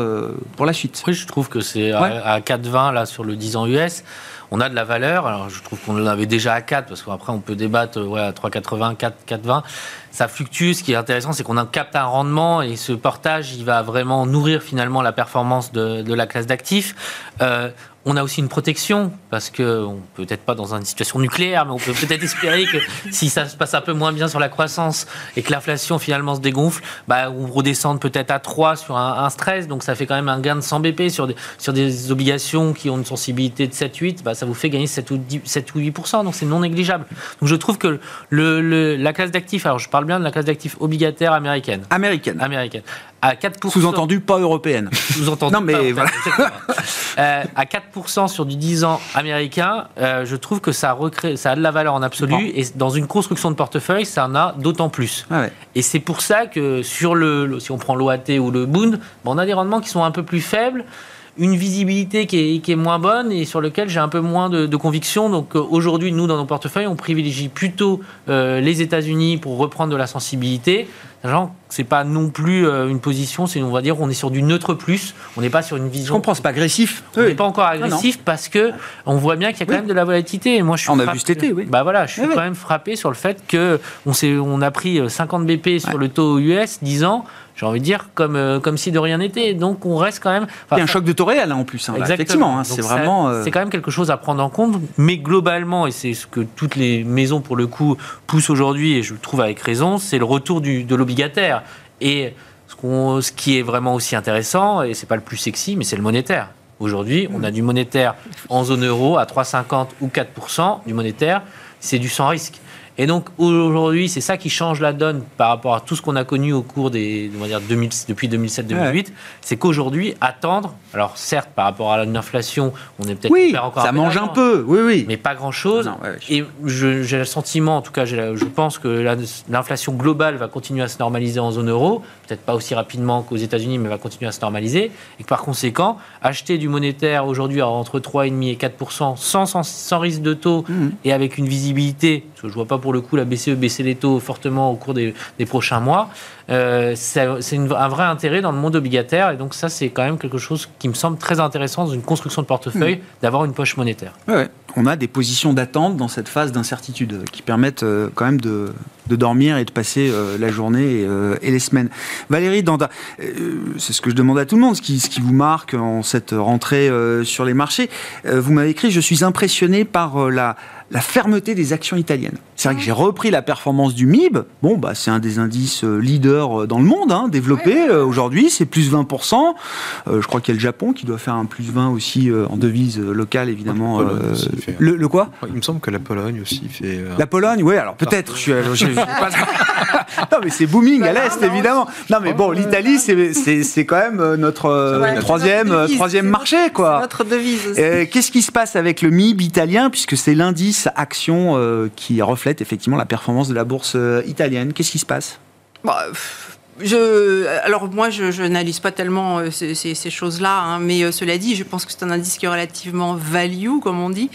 pour la suite? Oui, je trouve que c'est à, 4,20 là sur le 10 ans US on a de la valeur. Alors, je trouve qu'on l'avait déjà à 4, parce qu'après, on peut débattre ouais, à 3,80, 4, 4,20. Ça fluctue. Ce qui est intéressant, c'est qu'on capte un rendement et ce portage, il va vraiment nourrir finalement la performance de, la classe d'actifs. Euh, on a aussi une protection, parce que peut-être pas dans une situation nucléaire, mais on peut peut-être espérer que si ça se passe un peu moins bien sur la croissance et que l'inflation finalement se dégonfle, bah, on redescende peut-être à 3 sur un, stress, donc ça fait quand même un gain de 100 BP sur des, sur des obligations qui ont une sensibilité de 7-8, bah, ça vous fait gagner 7 ou, 7 ou 8%, donc c'est non négligeable. Donc je trouve que le, la classe d'actifs, alors je parle bien de la classe d'actifs obligataire américaine. Américaine. Américaine à 4%. Sous-entendu pas européenne. Sous-entendu. non, mais voilà. Euh, à 4% sur du 10 ans américain, euh, je trouve que ça, recrée, ça a de la valeur en absolu. Et dans une construction de portefeuille, ça en a d'autant plus. Ah ouais. Et c'est pour ça que sur le, si on prend l'OAT ou le Bund, on a des rendements qui sont un peu plus faibles une visibilité qui est, qui est, moins bonne et sur lequel j'ai un peu moins de, de conviction. Donc euh, aujourd'hui, nous, dans nos portefeuilles, on privilégie plutôt euh, les États-Unis pour reprendre de la sensibilité. Genre, c'est pas non plus euh, une position, c'est on va dire, on est sur du neutre plus. On n'est pas sur une vision. Je comprends, c'est pas agressif. On n'est pas encore agressif parce que on voit bien qu'il y a quand même de la volatilité. Et moi, je suis. On a vu cet été, oui. Bah voilà, je suis quand même frappé sur le fait que on, on a pris 50 BP sur le taux US 10 ans j'ai envie de dire, comme, euh, comme si de rien n'était. Donc on reste quand même. Il y a un choc de taux réel hein, en plus. Hein, effectivement, hein, c'est vraiment. Euh, c'est quand même quelque chose à prendre en compte. Mais globalement, et c'est ce que toutes les maisons pour le coup poussent aujourd'hui, et je le trouve avec raison, c'est le retour du, de Et ce, ce qui est vraiment aussi intéressant, et c'est pas le plus sexy, mais c'est le monétaire. Aujourd'hui, on a du monétaire en zone euro à 3,50 ou 4%. Du monétaire, c'est du sans risque. Et donc aujourd'hui, c'est ça qui change la donne par rapport à tout ce qu'on a connu au cours des, on va dire depuis 2007-2008, c'est qu'aujourd'hui, attendre, alors certes par rapport à l'inflation, on est peut-être oui, encore ça mange un peu, oui, oui, mais pas grand-chose. Et j'ai le sentiment, en tout cas, je pense que l'inflation globale va continuer à se normaliser en zone euro, peut-être pas aussi rapidement qu'aux États-Unis, mais va continuer à se normaliser. Et que par conséquent, acheter du monétaire aujourd'hui entre 3,5 et 4 sans, sans, risque de taux mmh. et avec une visibilité, parce que je vois pas pour le coup la BCE baisser les taux fortement au cours des, prochains mois, euh, c'est un vrai intérêt dans le monde obligataire. Et donc ça, c'est quand même quelque chose qui me semble très intéressant dans une construction de portefeuille, mmh. d'avoir une poche monétaire. On a des positions d'attente dans cette phase d'incertitude qui permettent euh, quand même de, dormir et de passer euh, la journée et, les semaines. Valérie Danda, c'est ce que je demande à tout le monde, ce qui, ce qui vous marque en cette rentrée sur les marchés. vous m'avez écrit, je suis impressionné par la la fermeté des actions italiennes. C'est vrai que j'ai repris la performance du MIB. Bon, bah, c'est un des indices euh, leaders euh, dans le monde, hein, développé euh, aujourd'hui. C'est plus 20%. je crois qu'il y a le Japon qui doit faire un plus 20 aussi en devise locale, évidemment. le, quoi? Il me semble que la Pologne aussi fait. La Pologne, oui, alors peut-être. non, mais c'est booming à l'Est, évidemment. Non, mais bon, l'Italie, c'est quand même notre troisième, troisième marché, quoi. Notre devise aussi. Qu'est-ce qui se passe avec le MIB italien, puisque c'est l'indice action euh, qui reflète effectivement la performance de la bourse euh, italienne. Qu'est-ce qui se passe? Bah, je, alors moi, je, n'analyse pas tellement euh, ces, choses-là, hein, mais cela dit, je pense que c'est un indice qui est relativement value, comme on dit,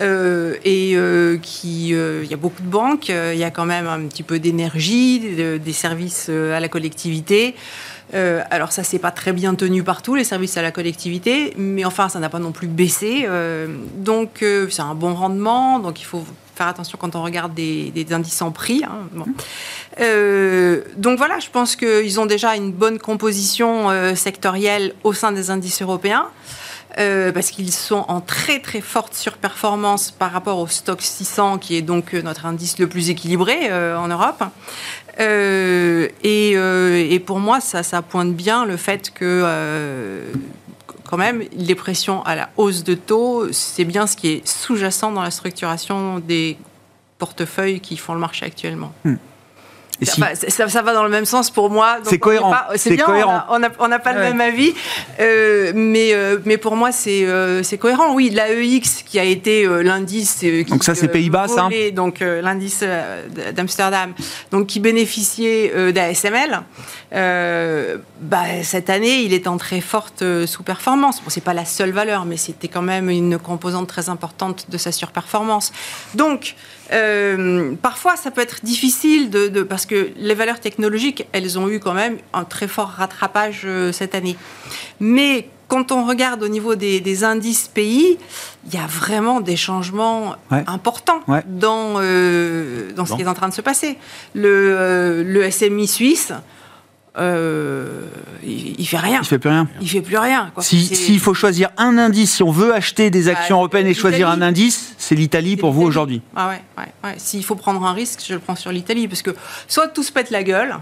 et qui, il y a beaucoup de banques, il y a quand même un petit peu d'énergie, des services à la collectivité. Alors ça, c'est pas très bien tenu partout, les services à la collectivité, mais enfin, ça n'a pas non plus baissé. donc, c'est un bon rendement, donc il faut faire attention quand on regarde des, indices en prix. Hein, euh, donc voilà, je pense qu'ils ont déjà une bonne composition euh, sectorielle au sein des indices européens. Euh, parce qu'ils sont en très très forte surperformance par rapport au stock 600, qui est donc notre indice le plus équilibré en Europe. Et, pour moi, ça, pointe bien le fait que quand même, les pressions à la hausse de taux, c'est bien ce qui est sous-jacent dans la structuration des portefeuilles qui font le marché actuellement. Hmm ça, va dans le même sens pour moi. C'est cohérent. C'est bien, cohérent. on n'a pas le même avis. Euh, mais, euh, mais pour moi, c'est euh, cohérent. Oui, l'AEX, qui a été l'indice. donc, ça, c'est Pays-Bas, ça Donc, l'indice d'Amsterdam, donc qui bénéficiait d'ASML. bah, cette année, il est en très forte sous-performance. Bon, c'est pas la seule valeur, mais c'était quand même une composante très importante de sa surperformance. Donc, euh, parfois, ça peut être difficile de, parce que les valeurs technologiques, elles ont eu quand même un très fort rattrapage euh, cette année. Mais quand on regarde au niveau des, indices pays, il y a vraiment des changements importants dans, euh, dans ce qui est en train de se passer. Le, le SMI suisse, euh, il, fait rien. Il fait plus rien. Il fait plus rien. S'il faut choisir un indice, si on veut acheter des bah, actions européennes et choisir un indice, c'est l'Italie pour vous aujourd'hui. Ah ouais, ouais, S'il faut prendre un risque, je le prends sur l'Italie parce que soit tout se pète la gueule.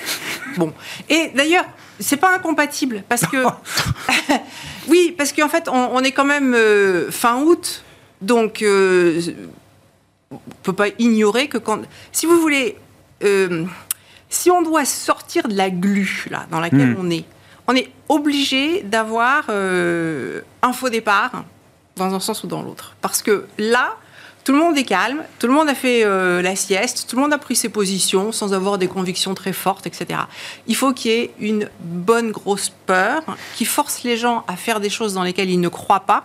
bon. Et d'ailleurs, c'est pas incompatible parce que oui, parce qu'en fait, on, est quand même euh, fin août, donc euh, on peut pas ignorer que quand, si vous voulez. Si on doit sortir de la glu là, dans laquelle hmm. on est, on est obligé d'avoir euh, un faux départ dans un sens ou dans l'autre. Parce que là, tout le monde est calme, tout le monde a fait euh, la sieste, tout le monde a pris ses positions sans avoir des convictions très fortes, etc. Il faut qu'il y ait une bonne grosse peur qui force les gens à faire des choses dans lesquelles ils ne croient pas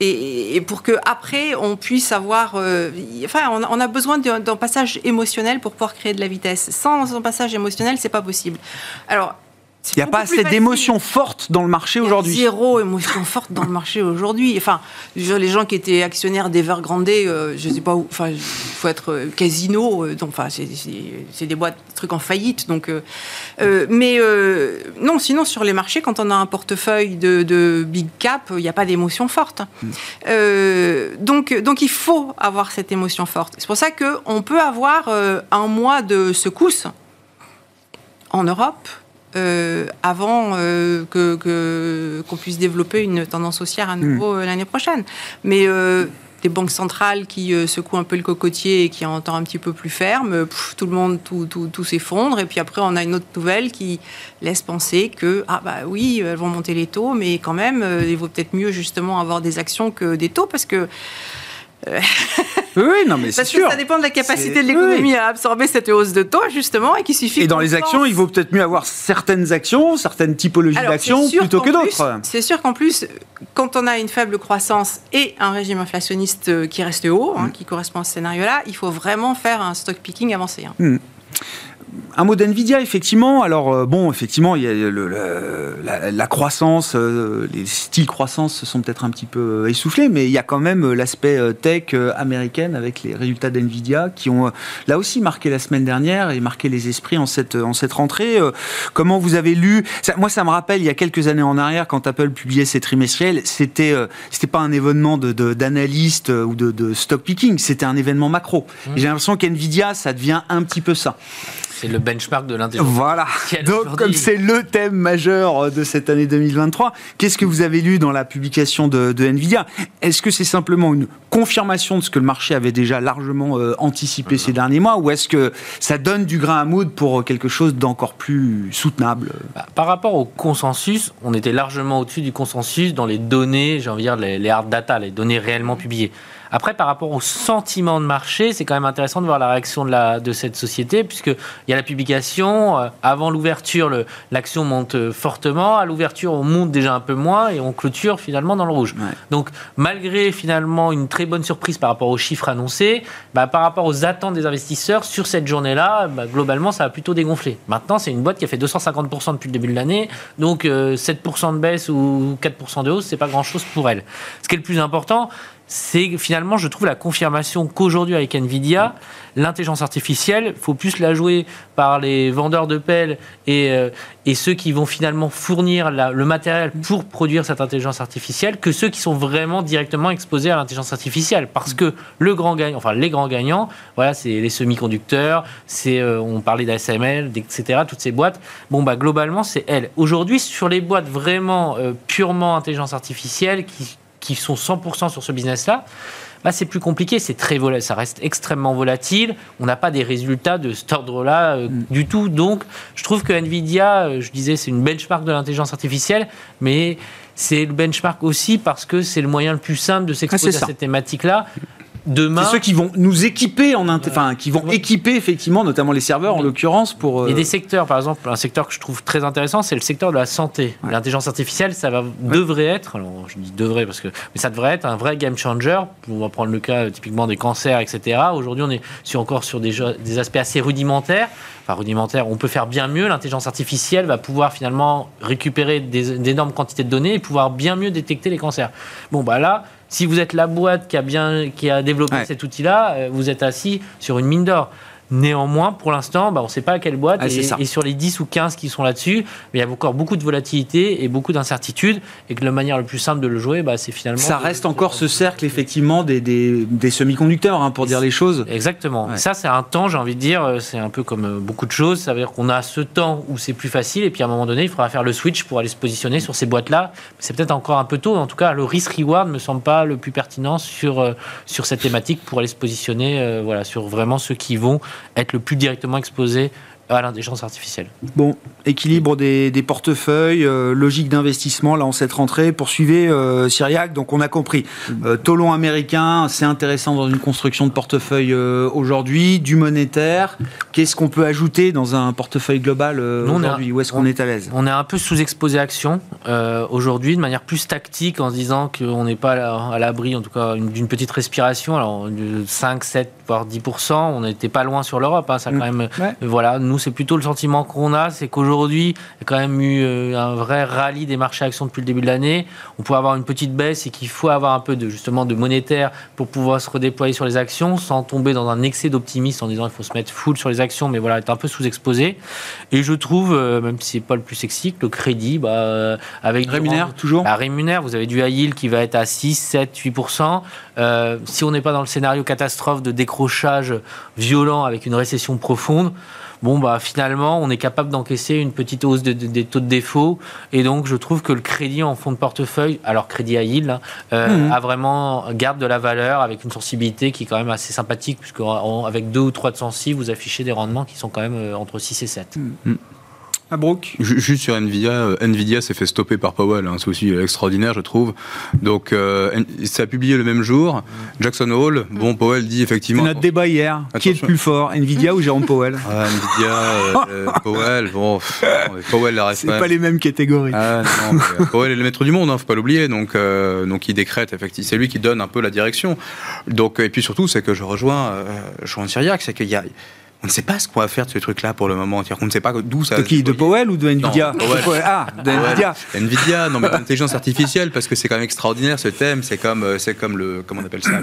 et, pour que après on puisse avoir, euh, enfin, on, a besoin d'un passage émotionnel pour pouvoir créer de la vitesse. Sans un passage émotionnel, c'est pas possible. Alors, il n'y a pas assez d'émotions fortes dans le marché aujourd'hui. Zéro émotion forte dans le marché aujourd'hui. Enfin, les gens qui étaient actionnaires d'Evergrande, euh, je ne sais pas où. Enfin, il faut être euh, casino. Euh, donc, enfin, c'est des boîtes, des trucs en faillite. Donc, mais non, sinon sur les marchés, quand on a un portefeuille de, big cap, il n'y a pas d'émotion forte. Hmm. donc, donc, il faut avoir cette émotion forte. C'est pour ça qu'on peut avoir un mois de secousse en Europe euh, avant euh, que qu'on puisse développer une tendance haussière à nouveau hmm. euh, l'année prochaine. Mais des banques centrales qui secouent un peu le cocotier et qui en un petit peu plus ferme, tout le monde, tout, tout, tout s'effondre. Et puis après, on a une autre nouvelle qui laisse penser que, ah bah oui, elles vont monter les taux, mais quand même, il vaut peut-être mieux justement avoir des actions que des taux parce que oui, non, mais c'est sûr. que ça dépend de la capacité de l'économie à absorber cette hausse de taux, justement, et qu'il suffit. Et dans les actions, il vaut peut-être mieux avoir certaines actions, certaines typologies d'actions plutôt que d'autres. C'est sûr qu'en plus, quand on a une faible croissance et un régime inflationniste qui reste haut, hein, mm. qui correspond à ce scénario-là, il faut vraiment faire un stock picking avancé. Hein. Mm un mot d'NVIDIA, effectivement. Alors, euh, bon, effectivement, il y a la, croissance, euh, les styles croissance se sont peut-être un petit peu euh, essoufflés, mais il y a quand même l'aspect tech américaine avec les résultats d'NVIDIA qui ont là aussi marqué la semaine dernière et marqué les esprits en cette, en cette rentrée. comment vous avez lu Moi, ça me rappelle, il y a quelques années en arrière, quand Apple publiait ses trimestriels, c'était c'était pas un événement d'analyste de, ou de, stock picking, c'était un événement macro. Mmh. J'ai l'impression qu'NVIDIA, ça devient un petit peu ça. C'est le benchmark de l'intelligence. Voilà. Donc, comme c'est le thème majeur euh, de cette année 2023, qu'est-ce que vous avez lu dans la publication de, Nvidia? Est-ce que c'est simplement une confirmation de ce que le marché avait déjà largement euh, anticipé ces derniers mois, ou est-ce que ça donne du grain à moudre pour quelque chose d'encore plus soutenable? Bah, Par rapport au consensus, on était largement au-dessus du consensus dans les données, j'ai envie de dire les, les hard data, les données réellement publiées. Après, par rapport au sentiment de marché, c'est quand même intéressant de voir la réaction de, la, de cette société, puisque il y a la publication. Euh, avant l'ouverture, l'action monte euh, fortement. À l'ouverture, on monte déjà un peu moins et on clôture finalement dans le rouge. Donc, malgré finalement une très bonne surprise par rapport aux chiffres annoncés, bah, par rapport aux attentes des investisseurs sur cette journée-là, bah, globalement, ça a plutôt dégonflé. Maintenant, c'est une boîte qui a fait 250% depuis le début de l'année. Donc, 7% de baisse ou 4% de hausse, c'est pas grand-chose pour elle. Ce qui est le plus important, c'est finalement, je trouve, la confirmation qu'aujourd'hui, avec Nvidia, l'intelligence artificielle, il faut plus la jouer par les vendeurs de pelles et, euh, ceux qui vont finalement fournir le matériel pour produire cette intelligence artificielle que ceux qui sont vraiment directement exposés à l'intelligence artificielle. Parce que le grand gagnant, enfin les grands gagnants, voilà, c'est les semi-conducteurs, c'est, euh, on parlait d'ASML, etc., toutes ces boîtes. Bon, bah, globalement, c'est elles. Aujourd'hui, sur les boîtes vraiment euh, purement intelligence artificielle qui qui sont 100% sur ce business-là, bah, c'est plus compliqué, c'est très volatile, ça reste extrêmement volatile. On n'a pas des résultats de cet ordre-là euh, mm. du tout. Donc, je trouve que Nvidia, euh, je disais, c'est une benchmark de l'intelligence artificielle, mais c'est le benchmark aussi parce que c'est le moyen le plus simple de s'exposer ah, à cette thématique-là demain. C'est ceux qui vont nous équiper en enfin qui vont équiper effectivement, notamment les serveurs en l'occurrence pour. Euh... Et des secteurs, par exemple, un secteur que je trouve très intéressant, c'est le secteur de la santé. L'intelligence artificielle, ça va devrait être, alors je dis devrait parce que, mais ça devrait être un vrai game changer. On va prendre le cas euh, typiquement des cancers, etc. Aujourd'hui, on est sur, encore sur des, des aspects assez rudimentaires. Enfin, rudimentaires, on peut faire bien mieux. L'intelligence artificielle va pouvoir finalement récupérer d'énormes quantités de données et pouvoir bien mieux détecter les cancers. Bon, bah là, si vous êtes la boîte qui a, bien, qui a développé cet outil-là, euh, vous êtes assis sur une mine d'or. Néanmoins, pour l'instant, bah, on ne sait pas à quelle boîte. Ah, et, sur les 10 ou 15 qui sont là-dessus, il y a encore beaucoup de volatilité et beaucoup d'incertitudes. Et que la manière la plus simple de le jouer, bah, c'est finalement. Ça reste encore ce cercle, effectivement, des, des, semi-conducteurs, hein, pour dire les choses. Exactement. Ça, c'est un temps, j'ai envie de dire, euh, c'est un peu comme euh, beaucoup de choses. Ça veut dire qu'on a ce temps où c'est plus facile. Et puis à un moment donné, il faudra faire le switch pour aller se positionner sur ces boîtes-là. C'est peut-être encore un peu tôt. En tout cas, le risk-reward ne me semble pas le plus pertinent sur, euh, sur cette thématique pour aller se positionner voilà, sur vraiment ceux qui vont être le plus directement exposé à l'intelligence artificielle. Bon, équilibre des, portefeuilles, euh, logique d'investissement, là en cette rentrée. Poursuivez euh, Cyriac, donc on a compris. Euh, Tolon américain, c'est intéressant dans une construction de portefeuille euh, aujourd'hui, du monétaire. Qu'est-ce qu'on peut ajouter dans un portefeuille global aujourd'hui? Où est-ce qu'on est à l'aise? On est un peu sous-exposé action aujourd'hui, de manière plus tactique, en se disant qu'on n'est pas à l'abri, en tout cas, d'une petite respiration. Alors, 5, 7, voire 10%, on n'était pas loin sur l'Europe. Hein, ça quand mm. même, voilà, nous c'est plutôt le sentiment qu'on a, c'est qu'aujourd'hui, il y a quand même eu euh, un vrai rallye des marchés actions depuis le début de l'année. On peut avoir une petite baisse et qu'il faut avoir un peu de justement de monétaire pour pouvoir se redéployer sur les actions sans tomber dans un excès d'optimisme en disant il faut se mettre full sur les actions, mais voilà, être un peu sous-exposé. Et je trouve, euh, même si c'est pas le plus sexy, que le crédit, bah, euh, avec rémunère toujours. Bah, rémunère, vous avez du high yield qui va être à 6, 7, 8% Si on n'est pas dans le scénario catastrophe de décrochage violent avec une récession profonde bon, bah, finalement, on est capable d'encaisser une petite hausse des taux de défaut. Et donc, je trouve que le crédit en fonds de portefeuille, alors crédit à yield, hein, euh, mhm. a vraiment, garde de la valeur avec une sensibilité qui est quand même assez sympathique, puisque avec deux ou trois de sensi, vous affichez des rendements qui sont quand même euh, entre 6 et 7. À Brooke. Juste sur Nvidia, euh, Nvidia s'est fait stopper par Powell, hein, c'est aussi extraordinaire je trouve. Donc euh, ça a publié le même jour. Jackson Hole, bon Powell dit effectivement. C'est notre débat hier. Qui est le plus fort, Nvidia ou Jérôme Powell ah, Nvidia, euh, Powell, bon, Powell la C'est pas les mêmes catégories. Ah, non, Powell est le maître du monde, hein, faut pas l'oublier. Donc donc il décrète effectivement, c'est lui qui donne un peu la direction. Donc et puis surtout c'est que je rejoins, je rejoins Syriac, c'est qu'il y a on ne sait pas ce qu'on va faire de ce truc-là pour le moment. On ne sait pas d'où ça. De qui De Powell ou de Nvidia Ah, de Nvidia. Nvidia, non mais l'intelligence artificielle parce que c'est quand même extraordinaire ce thème. C'est comme, euh, c'est comme le, comment on appelle ça,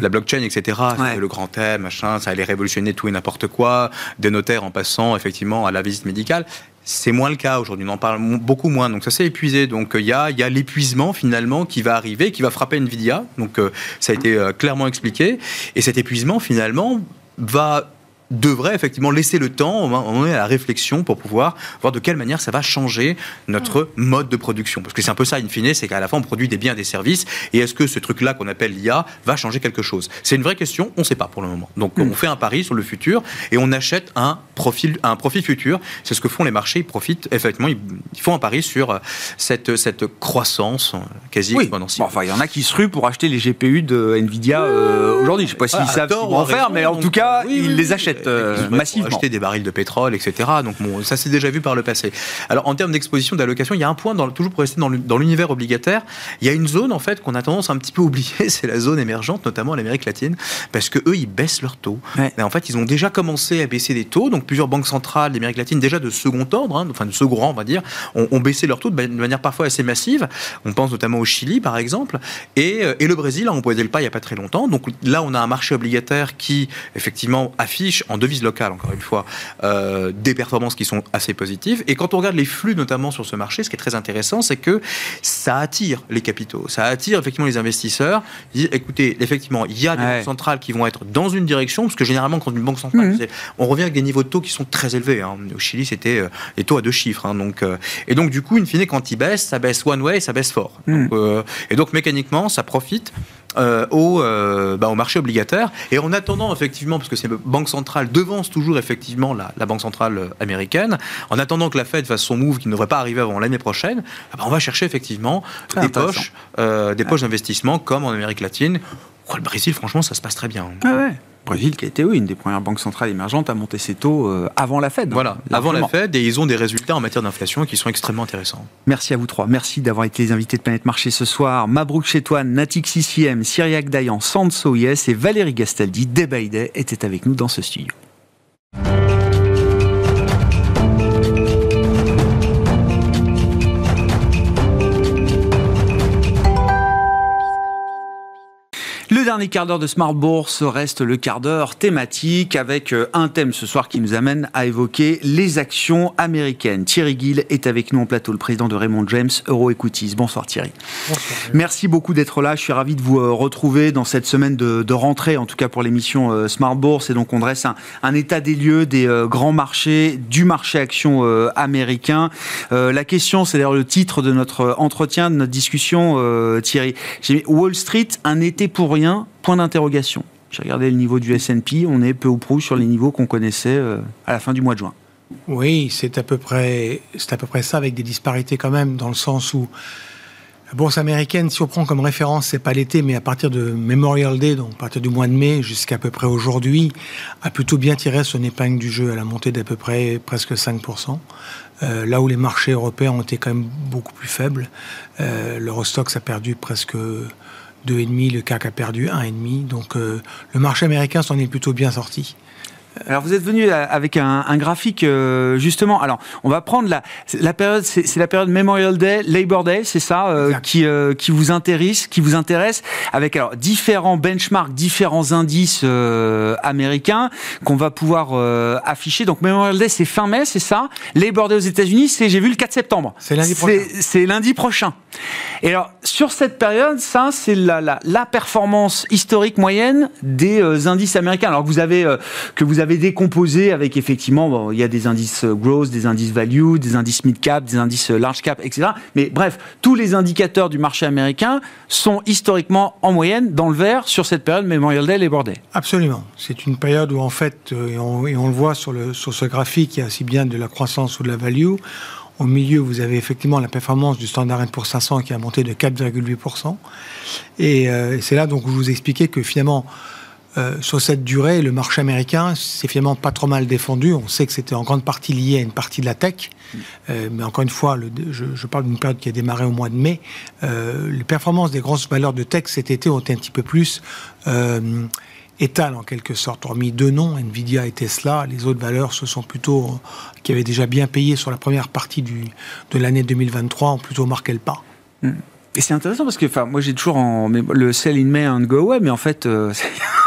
la blockchain, etc. C'est le grand thème, machin. Ça allait révolutionner tout et n'importe quoi. Des notaires en passant effectivement à la visite médicale. C'est moins le cas aujourd'hui, on en parle beaucoup moins, donc ça s'est épuisé. Donc il y a, y a l'épuisement finalement qui va arriver, qui va frapper Nvidia, donc euh, ça a été euh, clairement expliqué. Et cet épuisement finalement va devrait effectivement laisser le temps on est à la réflexion pour pouvoir voir de quelle manière ça va changer notre mode de production. Parce que c'est un peu ça, in fine, c'est qu'à la fin, on produit des biens et des services. Et est-ce que ce truc-là qu'on appelle l'IA va changer quelque chose? C'est une vraie question, on ne sait pas pour le moment. Donc hmm. on fait un pari sur le futur et on achète un profil, un profit futur. C'est ce que font les marchés, ils profitent, effectivement, ils, font un pari sur euh, cette, cette croissance euh, quasi exponentielle. enfin, il y en a qui se ruent pour acheter les GPU de Nvidia euh, aujourd'hui. Je ne sais pas s'ils savent ce qu'ils vont en faire, mais en tout cas, ils les achètent. Achètent massivement. acheter des barils de pétrole, etc. Donc bon, ça s'est déjà vu par le passé. Alors en termes d'exposition, d'allocation, il y a un point, dans, toujours pour rester dans l'univers obligataire, il y a une zone en fait qu'on a tendance un petit peu oublier, c'est la zone émergente, notamment l'Amérique latine, parce que eux ils baissent leurs taux. Et en fait, ils ont déjà commencé à baisser des taux. Donc plusieurs banques centrales d'Amérique latine, déjà de second ordre, hein, enfin de second rang, on va dire, ont, baissé leurs taux de manière parfois assez massive. On pense notamment au Chili, par exemple, et, euh, et le Brésil a empoisé le pas il n'y a pas très longtemps. Donc là, on a un marché obligataire qui effectivement affiche en devise locale, encore une fois, euh, des performances qui sont assez positives. Et quand on regarde les flux, notamment sur ce marché, ce qui est très intéressant, c'est que ça attire les capitaux, ça attire effectivement les investisseurs. Ils disent, écoutez, effectivement, il y a des banques centrales qui vont être dans une direction, parce que généralement, quand une banque centrale, mmh. on revient avec des niveaux de taux qui sont très élevés. Hein. Au Chili, c'était euh, des taux à deux chiffres. Hein. donc, euh, et donc, du coup, in fine, quand ils baissent, ça baisse one way, ça baisse fort. Mmh. et donc, mécaniquement, ça profite euh, au, euh, bah, au, marché obligataire. Et en attendant, effectivement, parce que ces banques centrales devancent toujours effectivement la, la, Banque centrale euh, américaine, en attendant que la Fed fasse son move qui ne devrait pas arriver avant l'année prochaine, ah bah, on va chercher effectivement des poches, des poches d'investissement comme en Amérique latine. le Brésil, franchement, ça se passe très bien. Ah ouais. Brésil qui a été une des premières banques centrales émergentes à monter ses taux euh, avant la Fed. Voilà, avant la Fed, et ils ont des résultats en matière d'inflation qui sont extrêmement intéressants. Merci à vous trois. Merci d'avoir été les invités de Planète Marché ce soir. Mabrouk Chetouane, Natik CCM, Cyriac Dayan, Sanso Yes et Valérie Gastaldi, Day étaient avec nous dans ce studio. Dernier quart d'heure de Smart Bourse reste le quart d'heure thématique avec euh, un thème ce soir qui nous amène à évoquer les actions américaines. Thierry Gill est avec nous en plateau, le président de Raymond James Euro Equities. Bonsoir Thierry. Bonsoir. Merci beaucoup d'être là. Je suis ravi de vous euh, retrouver dans cette semaine de, rentrée, en tout cas pour l'émission euh, Smart Bourse. Et donc on dresse un, état des lieux des grands marchés, du marché action américain. la question, c'est d'ailleurs le titre de notre entretien, de notre discussion, Thierry. J'ai Wall Street, un été pour rien point d'interrogation. J'ai regardé le niveau du S&P, on est peu ou prou sur les niveaux qu'on connaissait euh, à la fin du mois de juin. Oui, c'est à peu près, c'est à ça, avec des disparités quand même, dans le sens où la bourse américaine, si on prend comme référence, c'est pas l'été, mais à partir de Memorial Day, donc à partir du mois de mai jusqu'à peu près aujourd'hui, a plutôt bien tiré son épingle du jeu à la montée d'à peu près presque 5%. Euh, là où les marchés européens ont été quand même beaucoup plus faibles. Euh, L'Eurostox a perdu presque 2,5, le CAC a perdu 1,5. Donc euh, le marché américain s'en est plutôt bien sorti. Alors vous êtes venu avec un, graphique euh, justement. Alors on va prendre la, la période, c'est la période Memorial Day, Labor Day, c'est ça euh, qui euh, qui vous intéresse, qui vous intéresse, avec alors différents benchmarks, différents indices américains qu'on va pouvoir afficher. Donc Memorial Day c'est fin mai, c'est ça. Labor Day aux États-Unis, c'est j'ai vu le 4 septembre. C'est lundi prochain. C'est lundi prochain. Et alors sur cette période, ça c'est la, la, la performance historique moyenne des indices américains. Alors que vous avez que vous avez avez décomposé avec effectivement, il y a des indices euh, growth, des indices value, des indices mid cap, des indices euh, large cap, etc. Mais bref, tous les indicateurs du marché américain sont historiquement en moyenne dans le vert sur cette période Memorial Day et Day. Absolument. C'est une période où en fait, euh, et on, le voit sur, ce graphique, il y a aussi bien de la croissance ou de la value. Au milieu, vous avez effectivement la performance du Standard Poor's 500 qui a monté de 4,8%. Et c'est là donc où je vous expliquais que finalement, euh, sur cette durée, le marché américain s'est finalement pas trop mal défendu. On sait que c'était en grande partie lié à une partie de la tech. Euh, mais encore une fois, je, parle d'une période qui a démarré au mois de mai. Euh, les performances des grosses valeurs de tech cet été ont été un petit peu plus étales en quelque sorte. Hormis deux noms, Nvidia et Tesla, les autres valeurs se sont plutôt, qui avaient déjà bien payé sur la première partie de l'année 2023, ont plutôt marqué le pas. Hmm. Et c'est intéressant parce que, enfin, moi j'ai toujours en, le sell in May and go away, mais en fait, euh,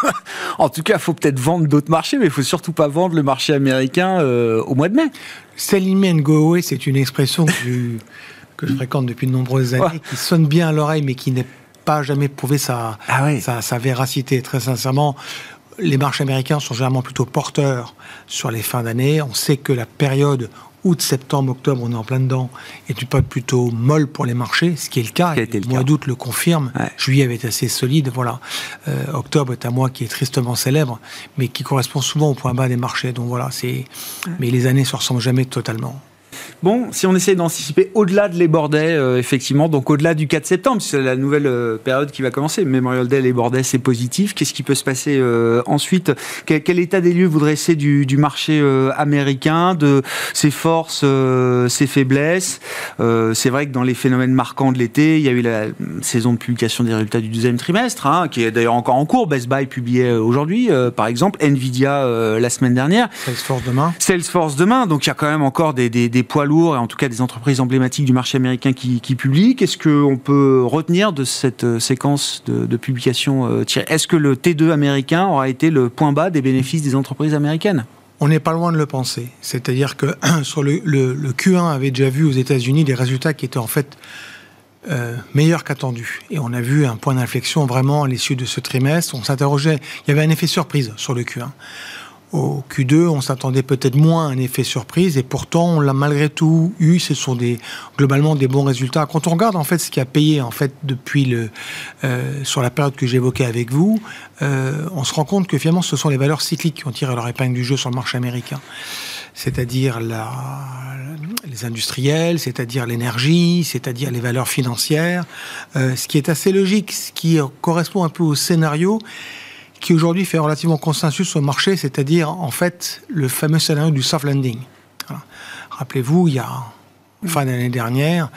en tout cas, il faut peut-être vendre d'autres marchés, mais il faut surtout pas vendre le marché américain euh, au mois de mai. Sell in May and go away, c'est une expression que, je, fréquente depuis de nombreuses années, qui sonne bien à l'oreille, mais qui n'est pas jamais prouvé sa, ah sa, sa, véracité. Très sincèrement, les marchés américains sont généralement plutôt porteurs sur les fins d'année. On sait que la période août, septembre, octobre, on est en plein dedans, et tu pas plutôt molle pour les marchés, ce qui est le cas. le mois d'août le confirme. Juillet avait été assez solide, voilà. Euh, octobre est un mois qui est tristement célèbre, mais qui correspond souvent au point bas des marchés. Donc voilà, c'est. Mais les années se ressemblent jamais totalement. Bon, si on essaie d'anticiper au-delà de les Bordets, euh, effectivement, donc au-delà du 4 septembre, c'est la nouvelle euh, période qui va commencer. Memorial Day, les Bordets, c'est positif. Qu'est-ce qui peut se passer euh, ensuite? Quel, état des lieux vous dressez du, du marché américain, de ses forces, ses faiblesses? C'est vrai que dans les phénomènes marquants de l'été, il y a eu la saison de publication des résultats du deuxième trimestre, hein, qui est d'ailleurs encore en cours. Best Buy publiait aujourd'hui, par exemple, Nvidia la semaine dernière. Salesforce demain. Salesforce demain. Donc il y a quand même encore des, des, des poids lourds, et en tout cas des entreprises emblématiques du marché américain qui, publient. Qu'est-ce qu'on peut retenir de cette euh, séquence de, publications euh, Est-ce que le T2 américain aura été le point bas des bénéfices des entreprises américaines? On n'est pas loin de le penser. C'est-à-dire que sur le, Q1 avait déjà vu aux États-Unis des résultats qui étaient en fait euh, meilleurs qu'attendus. Et on a vu un point d'inflexion vraiment à l'issue de ce trimestre. On s'interrogeait, il y avait un effet surprise sur le Q1 au Q2, on s'attendait peut-être moins à un effet surprise et pourtant on l'a malgré tout eu. Ce sont globalement des bons résultats. Quand on regarde en fait ce qui a payé en fait depuis le euh, sur la période que j'évoquais avec vous, euh, on se rend compte que finalement ce sont les valeurs cycliques qui ont tiré leur épingle du jeu sur le marché américain. C'est-à-dire les industriels, c'est-à-dire l'énergie, c'est-à-dire les valeurs financières, euh, ce qui est assez logique, ce qui correspond un peu au scénario qui aujourd'hui fait relativement consensus au marché, c'est-à-dire en fait le fameux scénario du soft landing. Rappelez-vous, il y a fin d'année dernière,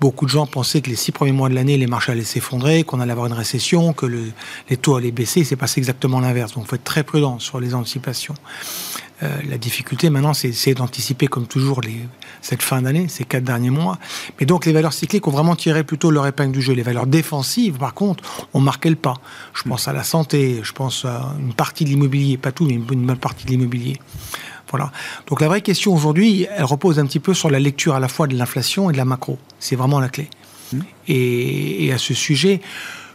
beaucoup de gens pensaient que les six premiers mois de l'année, les marchés allaient s'effondrer, qu'on allait avoir une récession, que les taux allaient baisser. C'est passé exactement l'inverse. Donc, il faut être très prudent sur les anticipations. Euh, la difficulté maintenant, c'est d'anticiper, comme toujours, les, cette fin d'année, ces quatre derniers mois. Mais donc, les valeurs cycliques ont vraiment tiré plutôt leur épingle du jeu. Les valeurs défensives, par contre, ont marqué le pas. Je pense à la santé, je pense à une partie de l'immobilier, pas tout, mais une bonne partie de l'immobilier. Voilà. Donc la vraie question aujourd'hui, elle repose un petit peu sur la lecture à la fois de l'inflation et de la macro. C'est vraiment la clé. Mmh. Et, et, à ce sujet,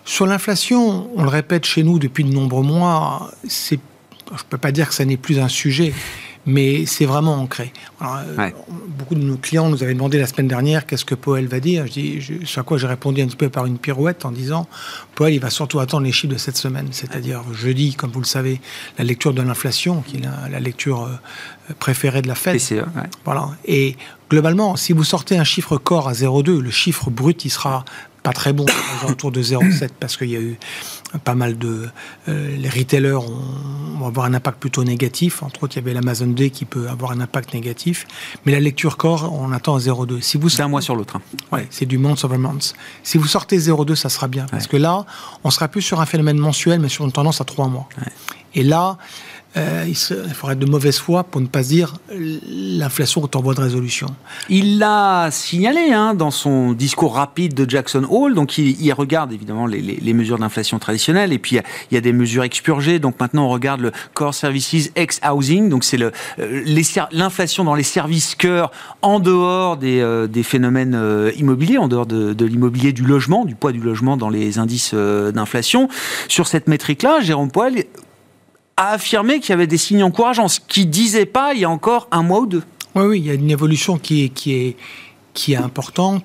sur l'inflation, on le répète chez nous depuis de nombreux mois, c'est je ne peux pas dire que ça n'est plus un sujet, mais c'est vraiment ancré. Euh, beaucoup de nos clients nous avaient demandé la semaine dernière qu'est-ce que Powell va dire. Je dis, je, à quoi j'ai répondu un petit peu par une pirouette en disant Powell, il va surtout attendre les chiffres de cette semaine, c'est-à-dire jeudi, comme vous le savez, la lecture de l'inflation, qui est la, lecture euh, préférée de la Fed. PCE, Voilà. Et globalement, si vous sortez un chiffre corps à 0,2, le chiffre brut, il sera pas très bon, autour de 0,7, parce qu'il y a eu pas mal de... Euh, les retailers vont avoir un impact plutôt négatif. Entre autres, il y avait l'Amazon Day qui peut avoir un impact négatif. Mais la lecture corps, on attend à 0,2. Si vous c'est un mois sur l'autre. Hein. Ouais, c'est du month over month. Si vous sortez 0,2, ça sera bien. Parce que là, on sera plus sur un phénomène mensuel, mais sur une tendance à 3 mois. Et là, euh, il, faudrait être de mauvaise foi pour ne pas dire l'inflation est en voie de résolution. Il l'a signalé hein, dans son discours rapide de Jackson Hole, donc il, regarde évidemment les, mesures d'inflation traditionnelles et puis il y, a, des mesures expurgées. Donc maintenant on regarde le Core Services ex Housing, donc c'est euh, l'inflation dans les services cœur en dehors des, euh, phénomènes immobiliers, en dehors de, de l'immobilier du logement, du poids du logement dans les indices d'inflation. Sur cette métrique-là, Jérôme Poel a affirmé qu'il y avait des signes encourageants, ce qu'il disait pas il y a encore un mois ou deux. Oui, oui, il y a une évolution qui est, qui est, qui est importante.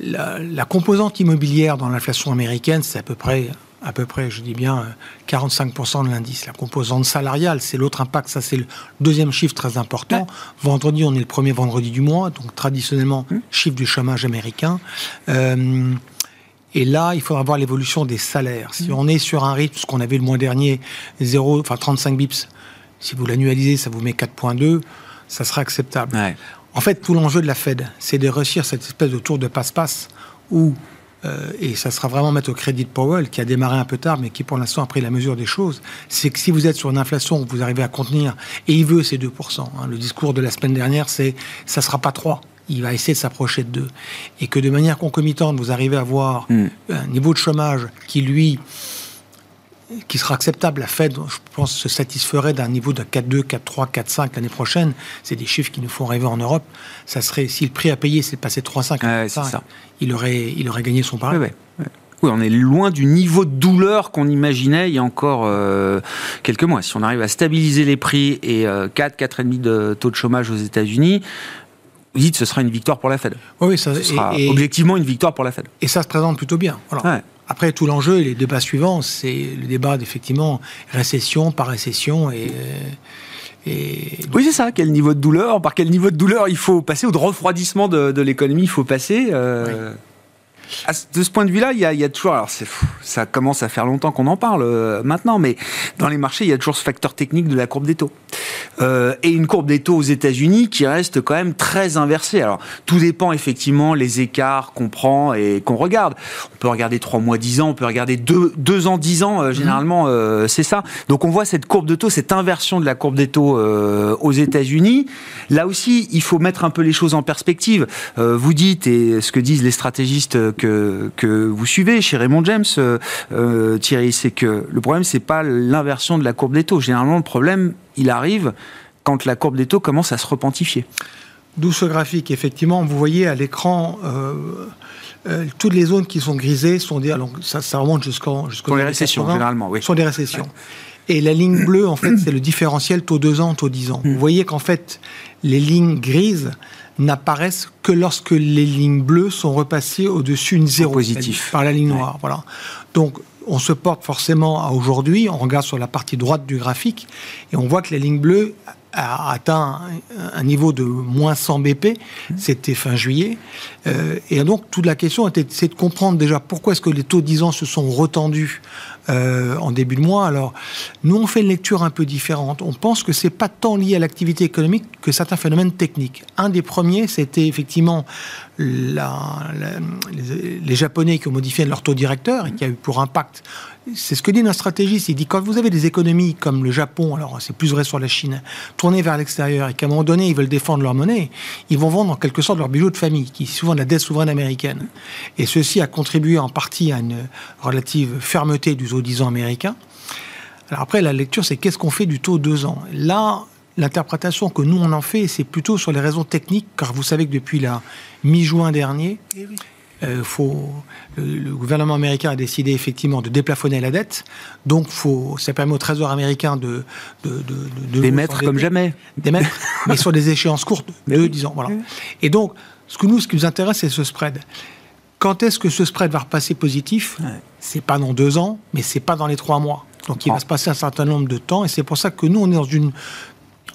La, composante immobilière dans l'inflation américaine, c'est à peu près, à peu près, je dis bien, 45% de l'indice. La composante salariale, c'est l'autre impact. Ça, c'est le deuxième chiffre très important. Vendredi, on est le premier vendredi du mois, donc traditionnellement, hum. chiffre du chômage américain. Euh, et là, il faudra voir l'évolution des salaires. Si on est sur un rythme, ce qu'on avait le mois dernier, 0, enfin 35 bips, si vous l'annualisez, ça vous met 4,2, ça sera acceptable. En fait, tout l'enjeu de la Fed, c'est de réussir cette espèce de tour de passe-passe où, euh, et ça sera vraiment mettre au crédit de Powell, qui a démarré un peu tard, mais qui pour l'instant a pris la mesure des choses, c'est que si vous êtes sur une inflation que vous arrivez à contenir, et il veut ces 2%, hein, le discours de la semaine dernière, c'est ça sera pas 3 il va essayer de s'approcher de deux. Et que de manière concomitante, vous arrivez à avoir hmm. un niveau de chômage qui, lui, qui sera acceptable. La Fed, je pense, se satisferait d'un niveau de 4,2, 4,3, 4,5 l'année prochaine. C'est des chiffres qui nous font rêver en Europe. Ça serait, si le prix à payer, c'est de passer 3,5 à il aurait, il aurait gagné son pari. Oui, on est loin du niveau de douleur qu'on imaginait il y a encore euh, quelques mois. Si on arrive à stabiliser les prix et euh, 4, 4,5 de taux de chômage aux États-Unis, vous dites que ce sera une victoire pour la Fed. Oui, ça ce sera objectivement une victoire pour la Fed. Et ça se présente plutôt bien. Après, tout l'enjeu et les débats suivants, c'est le débat d'effectivement récession par récession et, Et... Oui, c'est ça. Quel niveau de douleur Par quel niveau de douleur il faut passer Ou de refroidissement de, l'économie il faut passer de ce point de vue-là, il, y a, toujours, alors ça commence à faire longtemps qu'on en parle euh, maintenant, mais dans les marchés, il y a toujours ce facteur technique de la courbe des taux. Euh, et une courbe des taux aux États-Unis qui reste quand même très inversée. Alors, tout dépend effectivement les écarts qu'on prend et qu'on regarde. On peut regarder 3 mois, 10 ans, on peut regarder 2, deux ans, 10 ans, euh, généralement, c'est ça. Donc, on voit cette courbe de taux, cette inversion de la courbe des taux aux États-Unis. Là aussi, il faut mettre un peu les choses en perspective. vous dites, et ce que disent les stratégistes que, que vous suivez chez Raymond James, euh, euh, Thierry, c'est que le problème, c'est pas l'inversion de la courbe des taux. Généralement, le problème, il arrive quand la courbe des taux commence à se repentifier. D'où ce graphique, effectivement, vous voyez à l'écran euh, toutes les zones qui sont grisées sont des, alors ça, ça remonte jusqu'en jusqu'aux sont les récessions généralement, oui. Sont des récessions. Et la ligne bleue, en fait, c'est le différentiel taux 2 ans, taux 10 ans. Hmm. Vous voyez qu'en fait, les lignes grises, n'apparaissent que lorsque les lignes bleues sont repassées au-dessus d'une zéro positif par la ligne noire. Voilà. Donc on se porte forcément à aujourd'hui, on regarde sur la partie droite du graphique et on voit que la ligne bleue a atteint un niveau de moins 100 BP, c'était fin juillet. Euh, et donc toute la question était de comprendre déjà pourquoi est-ce que les taux 10 ans se sont retendus euh, en début de mois. Alors, nous, on fait une lecture un peu différente. On pense que c'est pas tant lié à l'activité économique que certains phénomènes techniques. Un des premiers, c'était effectivement les, Japonais qui ont modifié leur taux directeur et qui a eu pour impact c'est ce que dit notre stratégiste. Il dit quand vous avez des économies comme le Japon, alors c'est plus vrai sur la Chine, tournées vers l'extérieur et qu'à un moment donné ils veulent défendre leur monnaie, ils vont vendre en quelque sorte leur bijoux de famille, qui est souvent la dette souveraine américaine. Et ceci a contribué en partie à une relative fermeté du taux 10 ans américain. Alors après, la lecture, c'est qu'est-ce qu'on fait du taux 2 ans? Là, l'interprétation que nous on en fait, c'est plutôt sur les raisons techniques, car vous savez que depuis la mi-juin dernier, eh euh, faut, le, gouvernement américain a décidé effectivement de déplafonner la dette, donc faut, ça permet au Trésor américain de, de, de, d'émettre comme jamais, d'émettre, mais sur des échéances courtes, de 10 ans, voilà. Et donc, ce que nous, ce qui nous intéresse, c'est ce spread. Quand est-ce que ce spread va repasser positif C'est pas dans deux ans, mais c'est pas dans les trois mois. Donc il va se passer un certain nombre de temps, et c'est pour ça que nous, on est dans une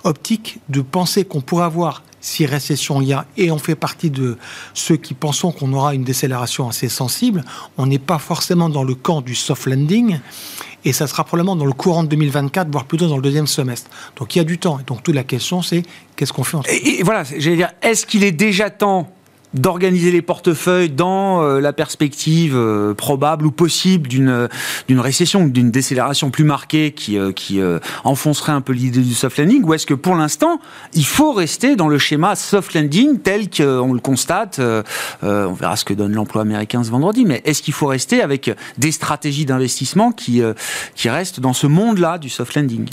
optique de penser qu'on pourrait avoir si récession il y a, et on fait partie de ceux qui pensons qu'on aura une décélération assez sensible, on n'est pas forcément dans le camp du soft landing, et ça sera probablement dans le courant de 2024, voire plutôt dans le deuxième semestre. Donc il y a du temps. Et donc toute la question, c'est qu'est-ce qu'on fait en et, et voilà, j'allais dire, est-ce qu'il est déjà temps d'organiser les portefeuilles dans euh, la perspective euh, probable ou possible d'une d'une récession, d'une décélération plus marquée qui euh, qui enfoncerait un peu l'idée du soft landing ou est-ce que pour l'instant il faut rester dans le schéma soft landing tel qu'on le constate on verra ce que donne l'emploi américain ce vendredi mais est-ce qu'il faut rester avec des stratégies d'investissement qui qui restent dans ce monde-là du soft landing?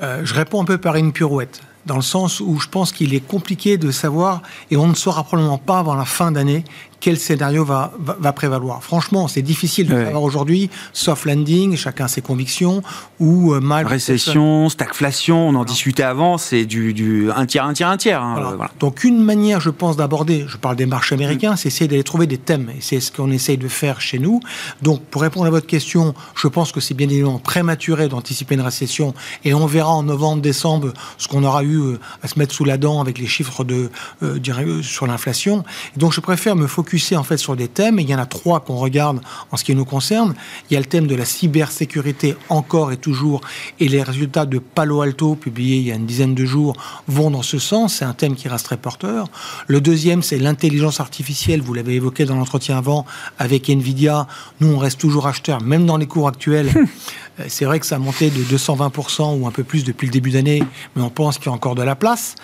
Je réponds un peu par une pirouette dans le sens où je pense qu'il est compliqué de savoir, et on ne saura probablement pas avant la fin d'année, quel scénario va, va, prévaloir. Franchement, c'est difficile de savoir aujourd'hui, soft landing, chacun ses convictions, ou euh, mal... Récession, stagflation, on en discutait avant, c'est du, du, un tiers, un tiers, un tiers. Hein, voilà. Donc une manière, je pense, d'aborder, je parle des marchés américains, c'est essayer d'aller trouver des thèmes, et c'est ce qu'on essaye de faire chez nous. Donc pour répondre à votre question, je pense que c'est bien évidemment prématuré d'anticiper une récession, et on verra en novembre, décembre, ce qu'on aura eu euh, à se mettre sous la dent avec les chiffres de, euh, sur l'inflation. Donc je préfère me focaliser en fait sur des thèmes, et il y en a trois qu'on regarde en ce qui nous concerne. Il y a le thème de la cybersécurité encore et toujours, et les résultats de Palo Alto, publiés il y a une dizaine de jours, vont dans ce sens. C'est un thème qui reste très porteur. Le deuxième, c'est l'intelligence artificielle. Vous l'avez évoqué dans l'entretien avant avec Nvidia. Nous, on reste toujours acheteurs, même dans les cours actuels. Euh, c'est vrai que ça a monté de 220% ou un peu plus depuis le début d'année, mais on pense qu'il y a encore de la place.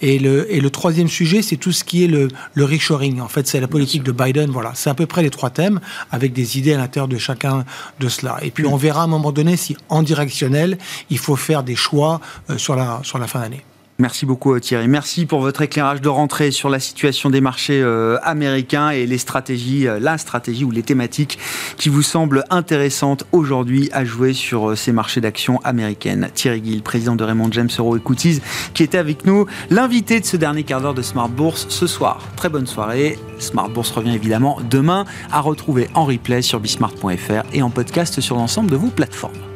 Et le, et le troisième sujet, c'est tout ce qui est le, le reshoring. En fait, c'est la politique de Biden. Voilà, c'est à peu près les trois thèmes, avec des idées à l'intérieur de chacun de cela. Et puis on verra à un moment donné si, en directionnel, il faut faire des choix euh, sur, la, sur la fin d'année. Merci beaucoup euh, Thierry. Merci pour votre éclairage de rentrée sur la situation des marchés euh, américains et les stratégies, euh, la stratégie ou les thématiques qui vous semblent intéressantes aujourd'hui à jouer sur ces marchés d'actions américaines. Thierry Gill, président de Raymond James Euro Equities, qui était avec nous, l'invité de ce dernier quart d'heure de Smart Bourse ce soir. Très bonne soirée. Smart Bourse revient évidemment demain à retrouver en replay sur bismart.fr et en podcast sur l'ensemble de vos plateformes.